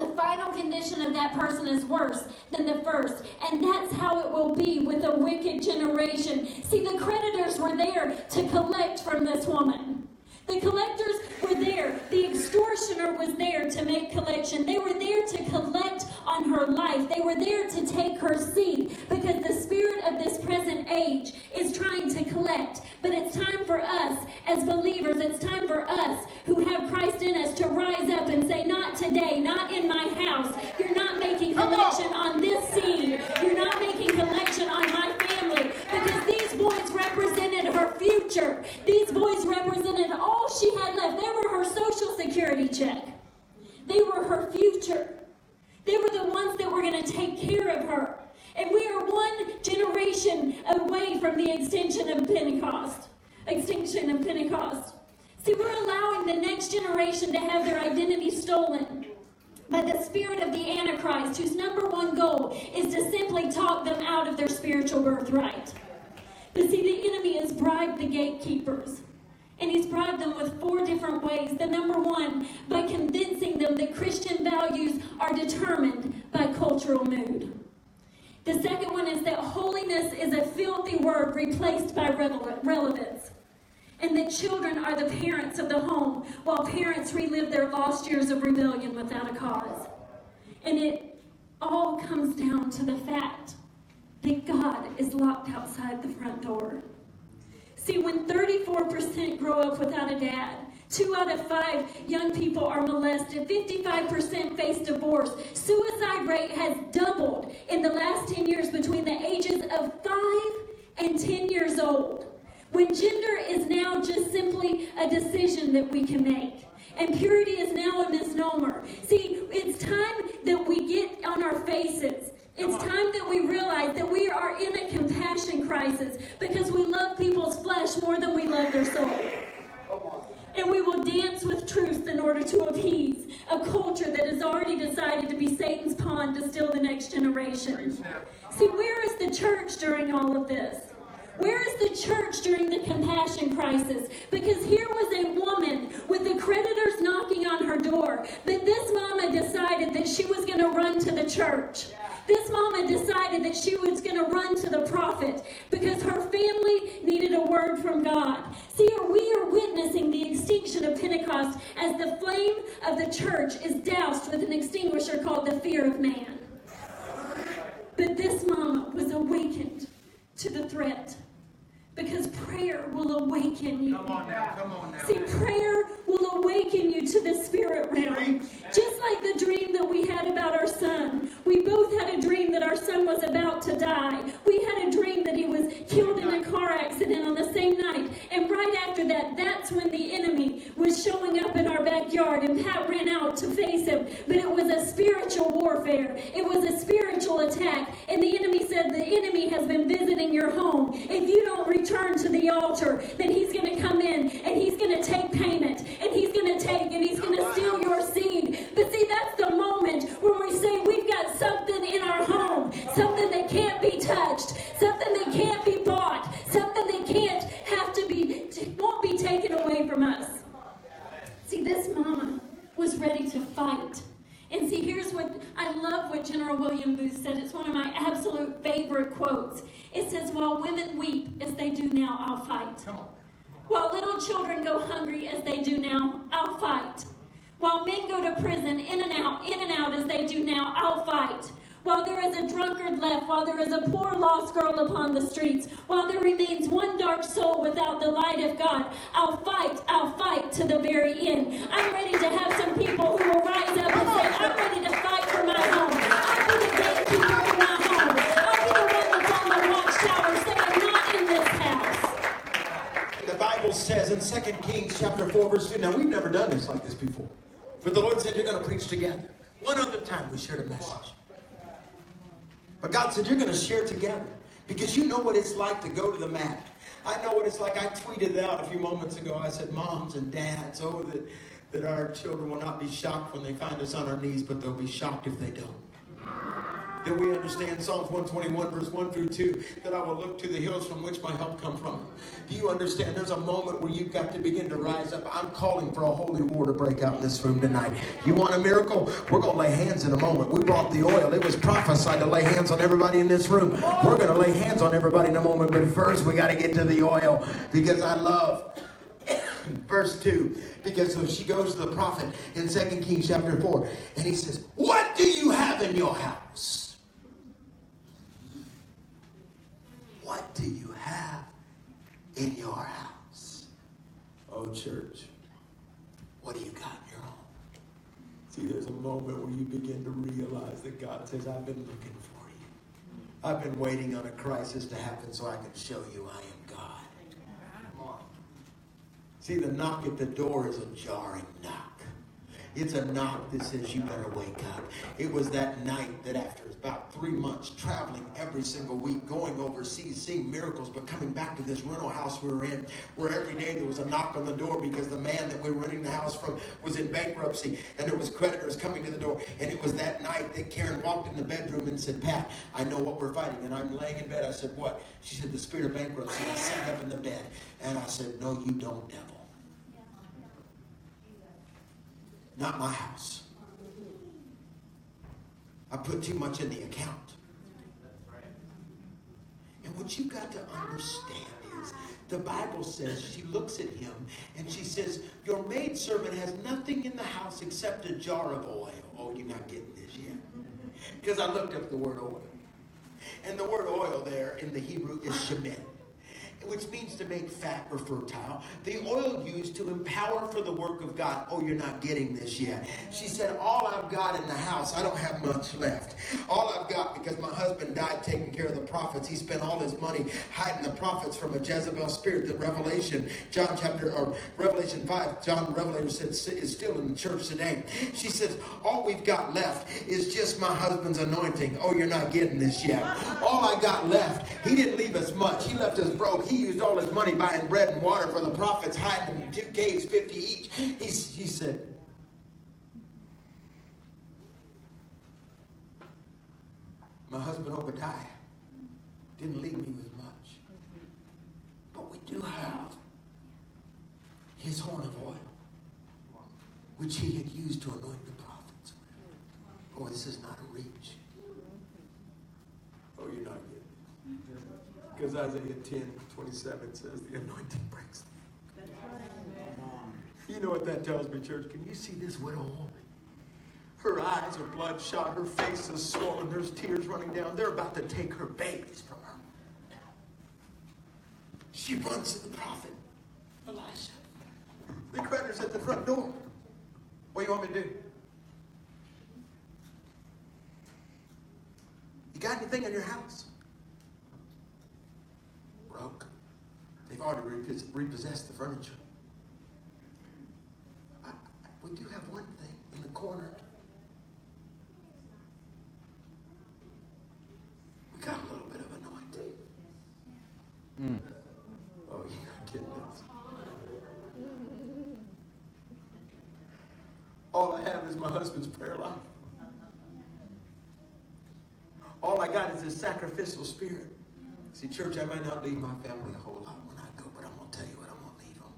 The final condition of that person is worse than the first. And that's how it will be with a wicked generation. See, the creditors were there to collect from this woman. The collectors were there. The extortioner was there to make collection. They were there to collect on her life. They were there to take her seat because the spirit of this present age is trying to collect. But it's time for us as believers, it's time for us who have Christ in us to rise up and say, Not today, not in my house. You're not making collection on this scene, you're not making collection on my family because these boys represented her future. These boys represented all she had left. They were her social security check, they were her future. They were the ones that were going to take care of her. And we are one generation away from the extinction of Pentecost. Extinction of Pentecost. See, we're allowing the next generation to have their identity stolen by the spirit of the Antichrist, whose number one goal is to simply talk them out of their spiritual birthright. But see, the enemy has bribed the gatekeepers. And he's bribed them with four different ways. The number one, by convincing them that Christian values are determined by cultural mood. The second one is that holiness is a filthy word replaced by relevance. And that children are the parents of the home, while parents relive their lost years of rebellion without a cause. And it all comes down to the fact that God is locked outside the front door. See, when 34% grow up without a dad, Two out of five young people are molested. 55% face divorce. Suicide rate has doubled in the last 10 years between the ages of 5 and 10 years old. When gender is now just simply a decision that we can make. And purity is now a misnomer. See, it's time that we get on our faces it's time that we realize that we are in a compassion crisis because we love people's flesh more than we love their soul. And we will dance with truth in order to appease a culture that has already decided to be Satan's pawn to steal the next generation. See, where is the church during all of this? Where is the church during the compassion crisis? Because here was a woman with the creditors knocking on her door, but this mama decided that she was going to run to the church. This mama decided that she was going to run to the prophet because her family needed a word from God. See, we are witnessing the extinction of Pentecost as the flame of the church is doused with an extinguisher called the fear of man. But this mama was awakened to the threat because prayer will awaken you. Come on now, come on now. See, prayer will awaken you to the spirit realm. Just like the dream that we had about our son. We both had a dream that our son was about to die. We had a dream that he was killed in a car accident on the same night. And right after that, that's when the enemy was showing up in our backyard. And Pat ran out to face him. But it was a spiritual warfare, it was a spiritual attack. And the enemy said, The enemy has been visiting your home. If you don't return to the altar, then he's going to come in and he's going to take payment and he's going to take and he's going to steal your seed. But see, that's the moment where we say we've got something in our home, something that can't be touched, something that can't be bought, something that can't have to be, won't be taken away from us. See, this mama was ready to fight. And see, here's what I love what General William Booth said. It's one of my absolute favorite quotes. It says, While women weep as they do now, I'll fight. While little children go hungry as they do now, I'll fight. While men go to prison, in and out, in and out as they do now, I'll fight. While there is a drunkard left, while there is a poor lost girl upon the streets, while there remains one dark soul without the light of God, I'll fight, I'll fight to the very end. I'm ready to have some people who will rise up and say, I'm ready to fight for my home. I'll be the gatekeeper for my home. I'll be the one that's on the watchtower saying, I'm not in this house. The Bible says in 2 Kings chapter 4, verse 2, now we've never done this like this before. But the Lord said, You're going to preach together. One other time we shared a message. But God said, You're going to share together because you know what it's like to go to the mat. I know what it's like. I tweeted out a few moments ago. I said, Moms and dads, oh, that, that our children will not be shocked when they find us on our knees, but they'll be shocked if they don't that we understand Psalms 121, verse 1 through 2, that I will look to the hills from which my help come from. Do you understand? There's a moment where you've got to begin to rise up. I'm calling for a holy war to break out in this room tonight. You want a miracle? We're going to lay hands in a moment. We brought the oil. It was prophesied to lay hands on everybody in this room. We're going to lay hands on everybody in a moment, but first we got to get to the oil because I love *coughs* verse 2 because so she goes to the prophet in 2 kings chapter 4 and he says what do you have in your house What do you have in your house? Oh, church, what do you got in your home? See, there's a moment where you begin to realize that God says, I've been looking for you. I've been waiting on a crisis to happen so I can show you I am God. See, the knock at the door is a jarring knock. It's a knock that says you better wake up. It was that night that after about three months traveling every single week, going overseas, seeing miracles, but coming back to this rental house we were in, where every day there was a knock on the door because the man that we were renting the house from was in bankruptcy and there was creditors coming to the door. And it was that night that Karen walked in the bedroom and said, Pat, I know what we're fighting. And I'm laying in bed. I said, What? She said, The spirit of bankruptcy. I sat up in the bed and I said, No, you don't, devil. Not my house. I put too much in the account. And what you got to understand is the Bible says she looks at him and she says, Your maidservant has nothing in the house except a jar of oil. Oh, you're not getting this yet. Because I looked up the word oil. And the word oil there in the Hebrew is shemen which means to make fat or fertile. The oil used to empower for the work of God. Oh, you're not getting this yet. She said, All I've got in the house, I don't have much left. All I've got, because my husband died taking care of the prophets, he spent all his money hiding the prophets from a Jezebel spirit. The Revelation, John chapter, or Revelation 5, John Revelator said is still in the church today. She says, All we've got left is just my husband's anointing. Oh, you're not getting this yet. All I got left, he didn't leave us much. He left us broke he used all his money buying bread and water for the prophets, hiding caves, 50 each. He, he said, My husband Obadiah didn't leave me with much. But we do have his horn of oil, which he had used to anoint the prophets. Oh, this is not a reach. Oh, you're not yet. because Isaiah 10 27 says the anointing breaks You know what that tells me, church? Can you see this widow woman? Her eyes are bloodshot. Her face is swollen. There's tears running down. They're about to take her babies from her. She runs to the prophet, Elisha. The creditor's at the front door. What do you want me to do? You got anything in your house? broke. They've already repossessed the furniture. I, I, we do have one thing in the corner. We got a little bit of anointing. Mm. Oh, you're not getting this. All I have is my husband's prayer life. All I got is his sacrificial spirit. See, church, I might not leave my family a whole lot when I go, but I'm going to tell you what I'm going to leave them.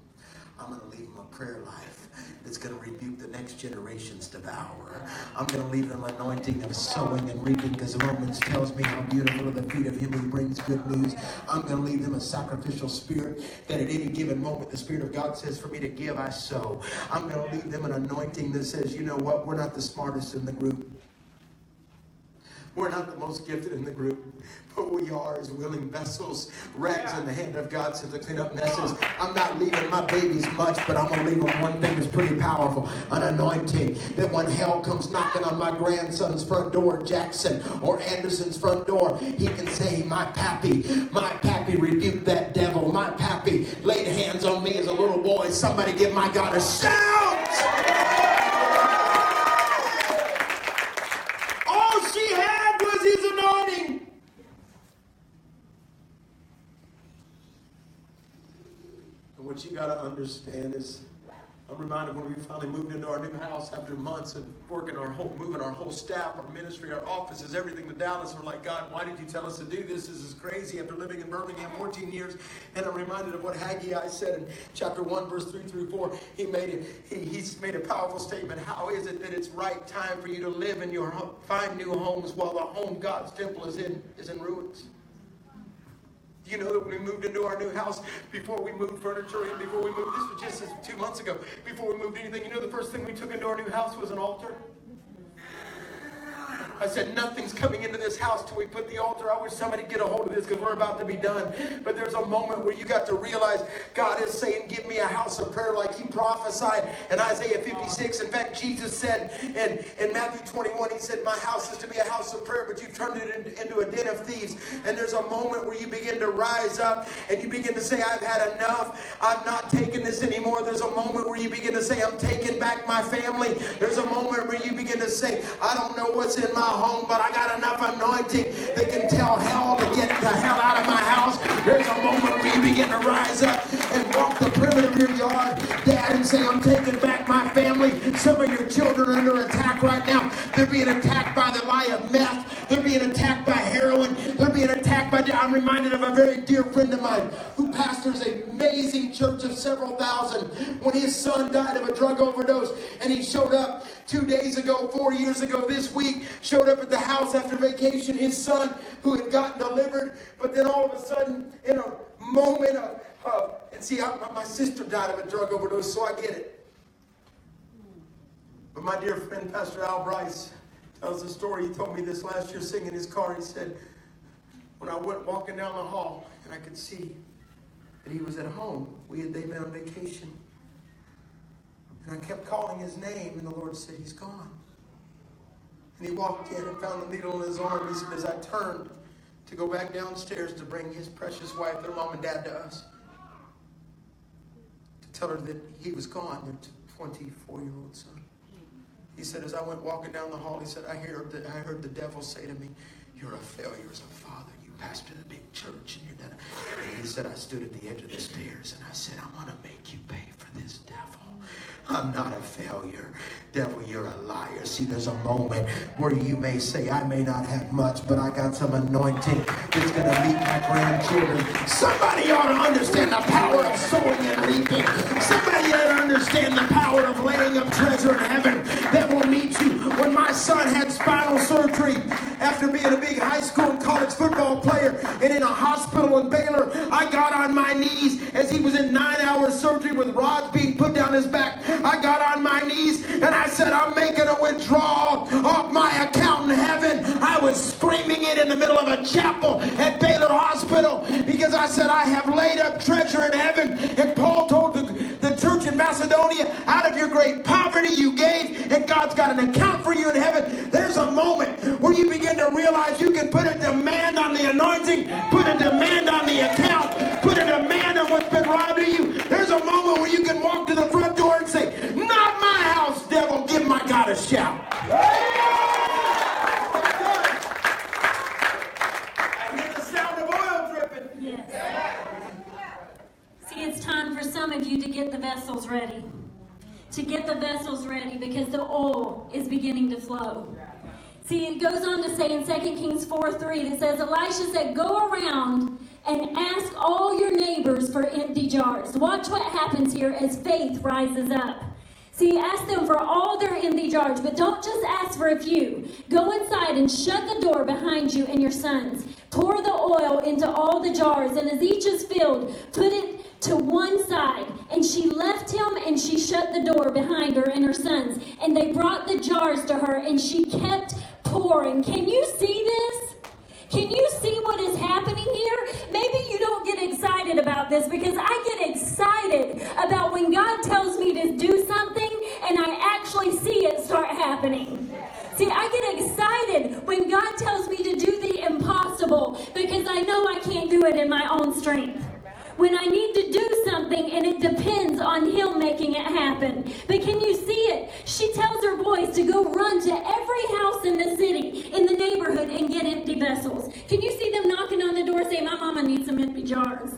I'm going to leave them a prayer life that's going to rebuke the next generation's devourer. I'm going to leave them anointing of sowing and reaping because Romans tells me how beautiful are the feet of him who brings good news. I'm going to leave them a sacrificial spirit that at any given moment the Spirit of God says, for me to give, I sow. I'm going to leave them an anointing that says, you know what, we're not the smartest in the group. We're not the most gifted in the group, but we are as willing vessels, rags yeah. in the hand of God to clean up messes. I'm not leaving my babies much, but I'm going to leave them one thing that's pretty powerful an anointing. That when hell comes knocking on my grandson's front door, Jackson or Anderson's front door, he can say, My pappy, my pappy rebuked that devil. My pappy laid hands on me as a little boy. Somebody give my God a shout! What you got to understand is I'm reminded when we finally moved into our new house after months of working our whole, moving our whole staff, our ministry, our offices, everything to Dallas. We're like, God, why did you tell us to do this? This is crazy after living in Birmingham 14 years. And I'm reminded of what Haggai said in chapter 1, verse 3 through 4. He made it, he, he's made a powerful statement. How is it that it's right time for you to live in your find new homes while the home God's temple is in is in ruins? You know that when we moved into our new house, before we moved furniture in, before we moved, this was just two months ago, before we moved anything, you know the first thing we took into our new house was an altar? I said, nothing's coming into this house till we put the altar. I wish somebody get a hold of this because we're about to be done. But there's a moment where you got to realize God is saying, give me a house of prayer like he prophesied in Isaiah 56. In fact, Jesus said in, in Matthew 21, he said, my house is to be a house of prayer, but you've turned it into, into a den of thieves. And there's a moment where you begin to rise up and you begin to say, I've had enough. I'm not taking this anymore. There's a moment where you begin to say, I'm taking back my family. There's a moment where you begin to say, I don't know what's in my home, but I got enough anointing that can tell hell to get the hell out of my house. There's a moment you begin to rise up and walk the perimeter yard, dad, and say, I'm taking back my family. Some of your children are under attack right now. They're being attacked by the lie of meth. They're being attacked by heroin. They're being attacked by. I'm reminded of a very dear friend of mine who pastors an amazing church of several thousand. When his son died of a drug overdose, and he showed up two days ago, four years ago, this week, showed up at the house after vacation. His son, who had gotten delivered, but then all of a sudden, in a moment of, of and see, I, my sister died of a drug overdose, so I get it. But my dear friend, Pastor Al Bryce, tells a story. He told me this last year singing his car. He said, when I went walking down the hall and I could see that he was at home, we had they'd been on vacation. And I kept calling his name, and the Lord said, He's gone. And he walked in and found the needle in his arm. He said, As I turned to go back downstairs to bring his precious wife, their mom and dad, to us, to tell her that he was gone, their 24 year old son. He said, As I went walking down the hall, he said, I, heard the, I heard the devil say to me, You're a failure as a father. You pastor the big church, and you're done. And he said, I stood at the edge of the stairs, and I said, I'm going to make you pay for this devil. I'm not a failure. Devil, you're a liar. See, there's a moment where you may say, I may not have much, but I got some anointing that's going to meet my grandchildren. Somebody ought to understand the power of sowing and reaping. Somebody ought to understand the power of laying up treasure in heaven son had spinal surgery after being a big high school and college football player and in a hospital in Baylor, I got on my knees as he was in nine hour surgery with rods being put down his back. I got on my knees and I said, I'm making a withdrawal off my account in heaven. I was screaming it in the middle of a chapel at Baylor Hospital because I said, I have laid up treasure in heaven. And Paul told the, in Macedonia, out of your great poverty you gave, and God's got an account for you in heaven. There's a moment where you begin to realize you can put a demand on the anointing, put a demand on the account, put a demand on what's been robbed of you. There's a moment where you can walk to the front door and say, Not my house, devil. Give my God a shout. I hear the sound of oil dripping. Yes. See, it's time for some of you to get the vessels ready. To get the vessels ready because the oil is beginning to flow. See, it goes on to say in 2 Kings 4 3, it says, Elisha said, Go around and ask all your neighbors for empty jars. Watch what happens here as faith rises up. See, ask them for all their empty jars, but don't just ask for a few. Go inside and shut the door behind you and your sons. Pour the oil into all the jars, and as each is filled, put it to one side. And she left him and she shut the door behind her and her sons. And they brought the jars to her, and she kept pouring. Can you see this? Can you see what is happening here? Maybe you don't get excited about this because I get excited about when God tells me to do something and I actually see it start happening. See, I get excited when God tells me to do the impossible because I know I can't do it in my own strength when I need to do something and it depends on Him making it happen. But can you see it? She tells her boys to go run to every house in the city, in the neighborhood, and get empty vessels. Can you see them knocking on the door saying, My mama needs some empty jars?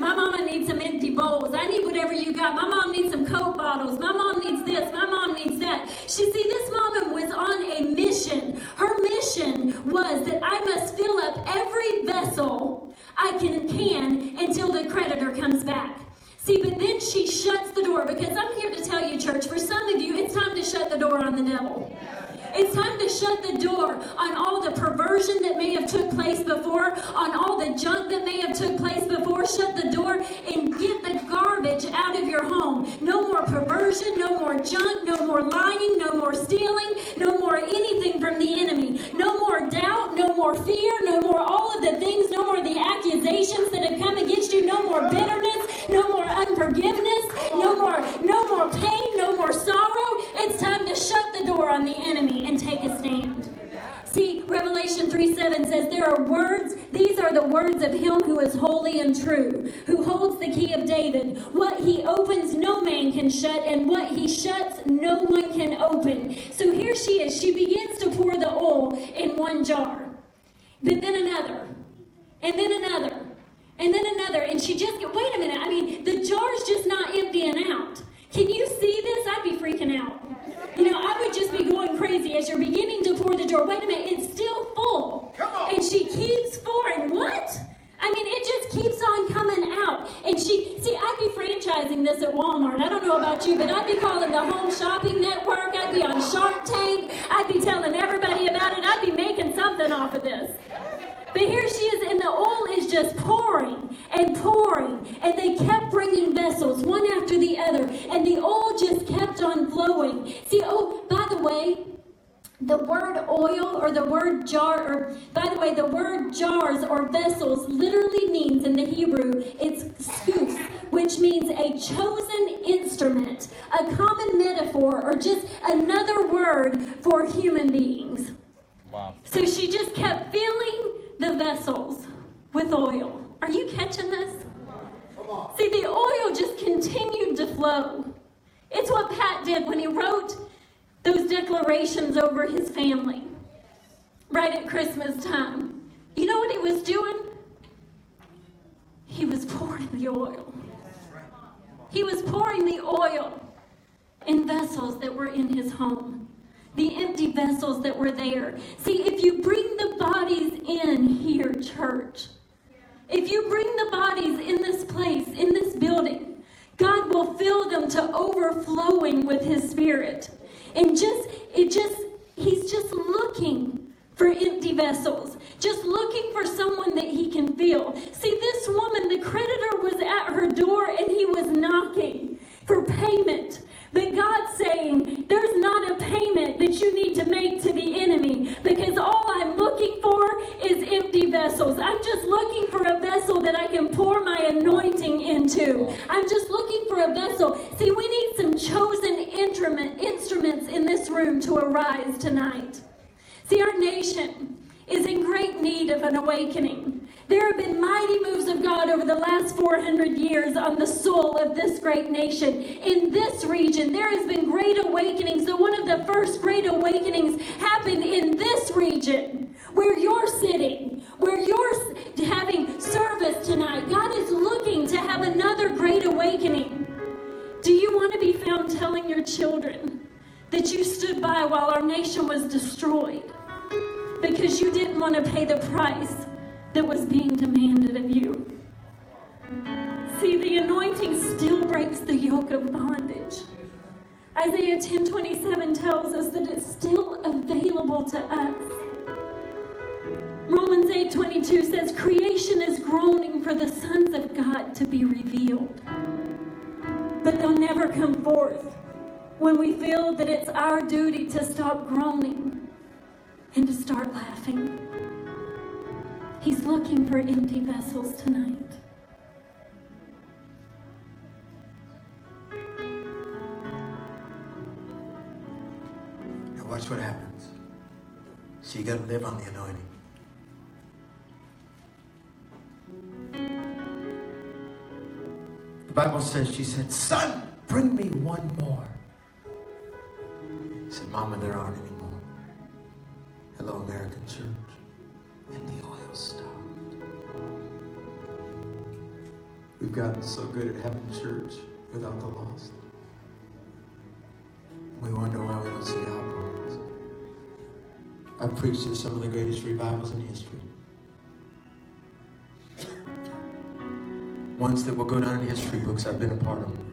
My mama needs some empty bowls. I need whatever you got. My mom needs some Coke bottles. My mom needs this. My mom needs that. She see, this mama was on a mission. Her mission was that I must fill up every vessel I can can until the creditor comes back. See, but then she shuts the door because I'm here to tell you, church, for some of you, it's time to shut the door on the devil. It's time to shut the door on all the perversion that may have took place before, on all the junk that may have took place before. Shut the door and get the garbage out of your home. No more perversion, no more junk, no more lying, no more stealing, no more anything from the enemy. No more doubt, no more fear, no more all of the things, no more the accusations that have come against you, no more bitterness, no more unforgiveness, no more no more pain, no more sorrow. It's time to shut the door on the enemy and take a stand. See, Revelation 3 7 says, There are words, these are the words of him who is holy and true, who holds the key of David. What he opens, no man can shut, and what he shuts, no one can open. So here she is. She begins to pour the oil in one jar, but then another, and then another, and then another. And she just, wait a minute, I mean, the jar's just not emptying out. Can you see this? I'd be freaking out. You know, I would just be going crazy as you're beginning to pour the jar. Wait a minute, it's still full. And she keeps pouring. What? I mean, it just keeps on coming out. And she, see, I'd be franchising this at Walmart. I don't know about you, but I'd be calling the Home Shopping Network. I'd be on Shark Tank. I'd be telling everybody about it. I'd be making something off of this. But here she is, and the oil is just pouring and pouring. And they kept bringing vessels, one after the other. And the oil just kept on flowing. See, oh, by the way, the word oil or the word jar, or by the way, the word jars or vessels literally means in the Hebrew, it's skuf, which means a chosen instrument, a common metaphor, or just another word for human beings. Wow. So she just kept filling the vessels with oil. Are you catching this? See, the oil just continued to flow. It's what Pat did when he wrote those declarations over his family right at Christmas time. You know what he was doing? He was pouring the oil. He was pouring the oil in vessels that were in his home the empty vessels that were there. See, if you bring the bodies in here, church, if you bring the bodies in this place, in this building, God will fill them to overflowing with His Spirit. And just, it just, He's just looking for empty vessels, just looking for someone that He can fill. See, this woman, the creditor was at her door and he was knocking for payment. But God's saying, there's not a payment that you need to make to the enemy because all I'm looking for is empty vessels. I'm just looking for a vessel that I can pour my anointing into. I'm just looking for a vessel. See, we need some chosen instrument, instruments in this room to arise tonight. See, our nation is in great need of an awakening. There have been mighty moves of God over the last 400 years on the soul of this great nation. In this region, there has been great awakenings. So, one of the first great awakenings happened in this region where you're sitting, where you're having service tonight. God is looking to have another great awakening. Do you want to be found telling your children that you stood by while our nation was destroyed because you didn't want to pay the price? that was being demanded of you. See, the anointing still breaks the yoke of bondage. Isaiah 10:27 tells us that it's still available to us. Romans 8:22 says creation is groaning for the sons of God to be revealed. But they'll never come forth when we feel that it's our duty to stop groaning and to start laughing. He's looking for empty vessels tonight. Now, watch what happens. So, you got to live on the anointing. The Bible says, she said, Son, bring me one more. He said, Mama, there aren't any more. Hello, American church. And the oil stopped. We've gotten so good at having church without the lost. We wonder why we don't see outpourings. I've preached in some of the greatest revivals in history. Ones that will go down in history books, I've been a part of them.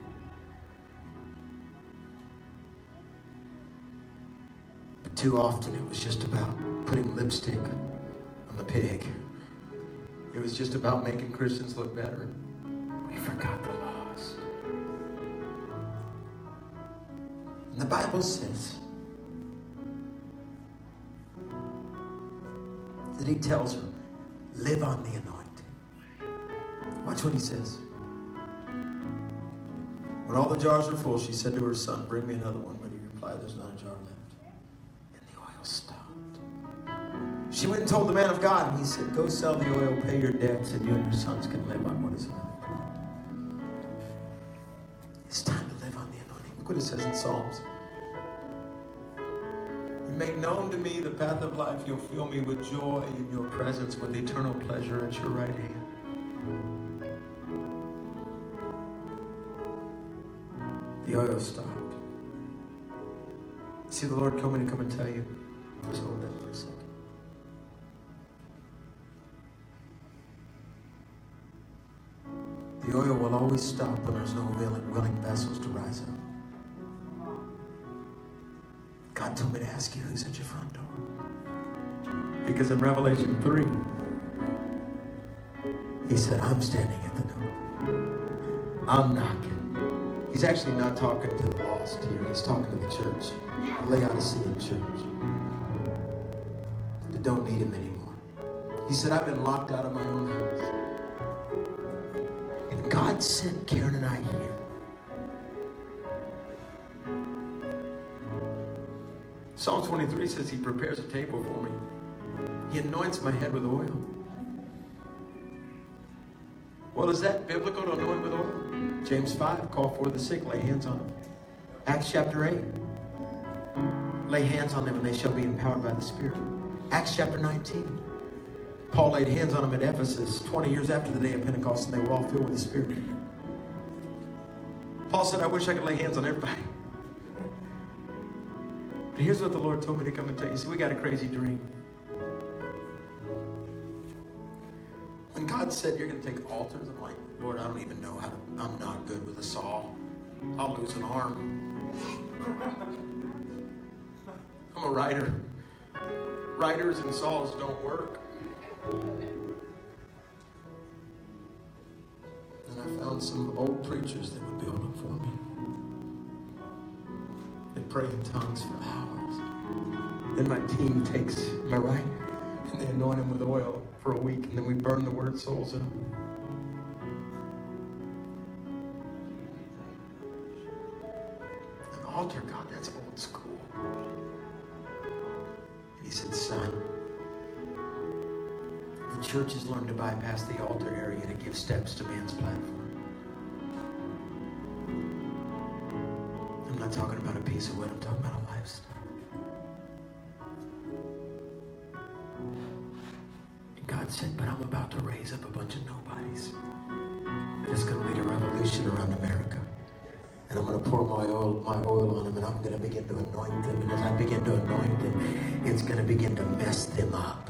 But too often it was just about putting lipstick on the pig. It was just about making Christians look better. We forgot the lost. And the Bible says that he tells her, live on the. Watch what he says. When all the jars were full, she said to her son, Bring me another one. But he replied, There's not a jar left. And the oil stopped. She went and told the man of God, and he said, Go sell the oil, pay your debts, and you and your sons can live on what is left. It's time to live on the anointing. Look what it says in Psalms. You make known to me the path of life. You'll fill me with joy in your presence, with eternal pleasure at your right hand. Oil stopped. See the Lord coming to come and tell you. Just hold that for a second. The oil will always stop when there's no willing, willing vessels to rise up. God told me to ask you who's at your front door. Because in Revelation 3, he said, I'm standing at the door. I'm knocking. He's actually not talking to the lost here. He's talking to the church, the Laodicean church, that don't need him anymore. He said, I've been locked out of my own house. And God sent Karen and I here. Psalm 23 says he prepares a table for me. He anoints my head with oil. Well, is that biblical to anoint with oil? James 5, call for the sick, lay hands on them. Acts chapter 8, lay hands on them and they shall be empowered by the Spirit. Acts chapter 19, Paul laid hands on them at Ephesus 20 years after the day of Pentecost and they were all filled with the Spirit. Paul said, I wish I could lay hands on everybody. But here's what the Lord told me to come and tell you. See, we got a crazy dream. God said you're going to take altars, I'm like, Lord, I don't even know how to, I'm not good with a saw. I'll lose an arm. I'm a writer. Writers and saws don't work. And I found some old preachers that would build them for me. They pray in tongues for hours. Then my team takes my right and they anoint him with oil for a week, and then we burn the word souls in. An altar, God, that's old school. And he said, Son, the church has learned to bypass the altar area to give steps to man's platform. I'm not talking about a piece of wood, I'm talking about a lifestyle. God said, But I'm about to raise up a bunch of nobodies. It's going to lead a revolution around America. And I'm going to pour my oil, my oil on them, and I'm going to begin to anoint them. And as I begin to anoint them, it's going to begin to mess them up.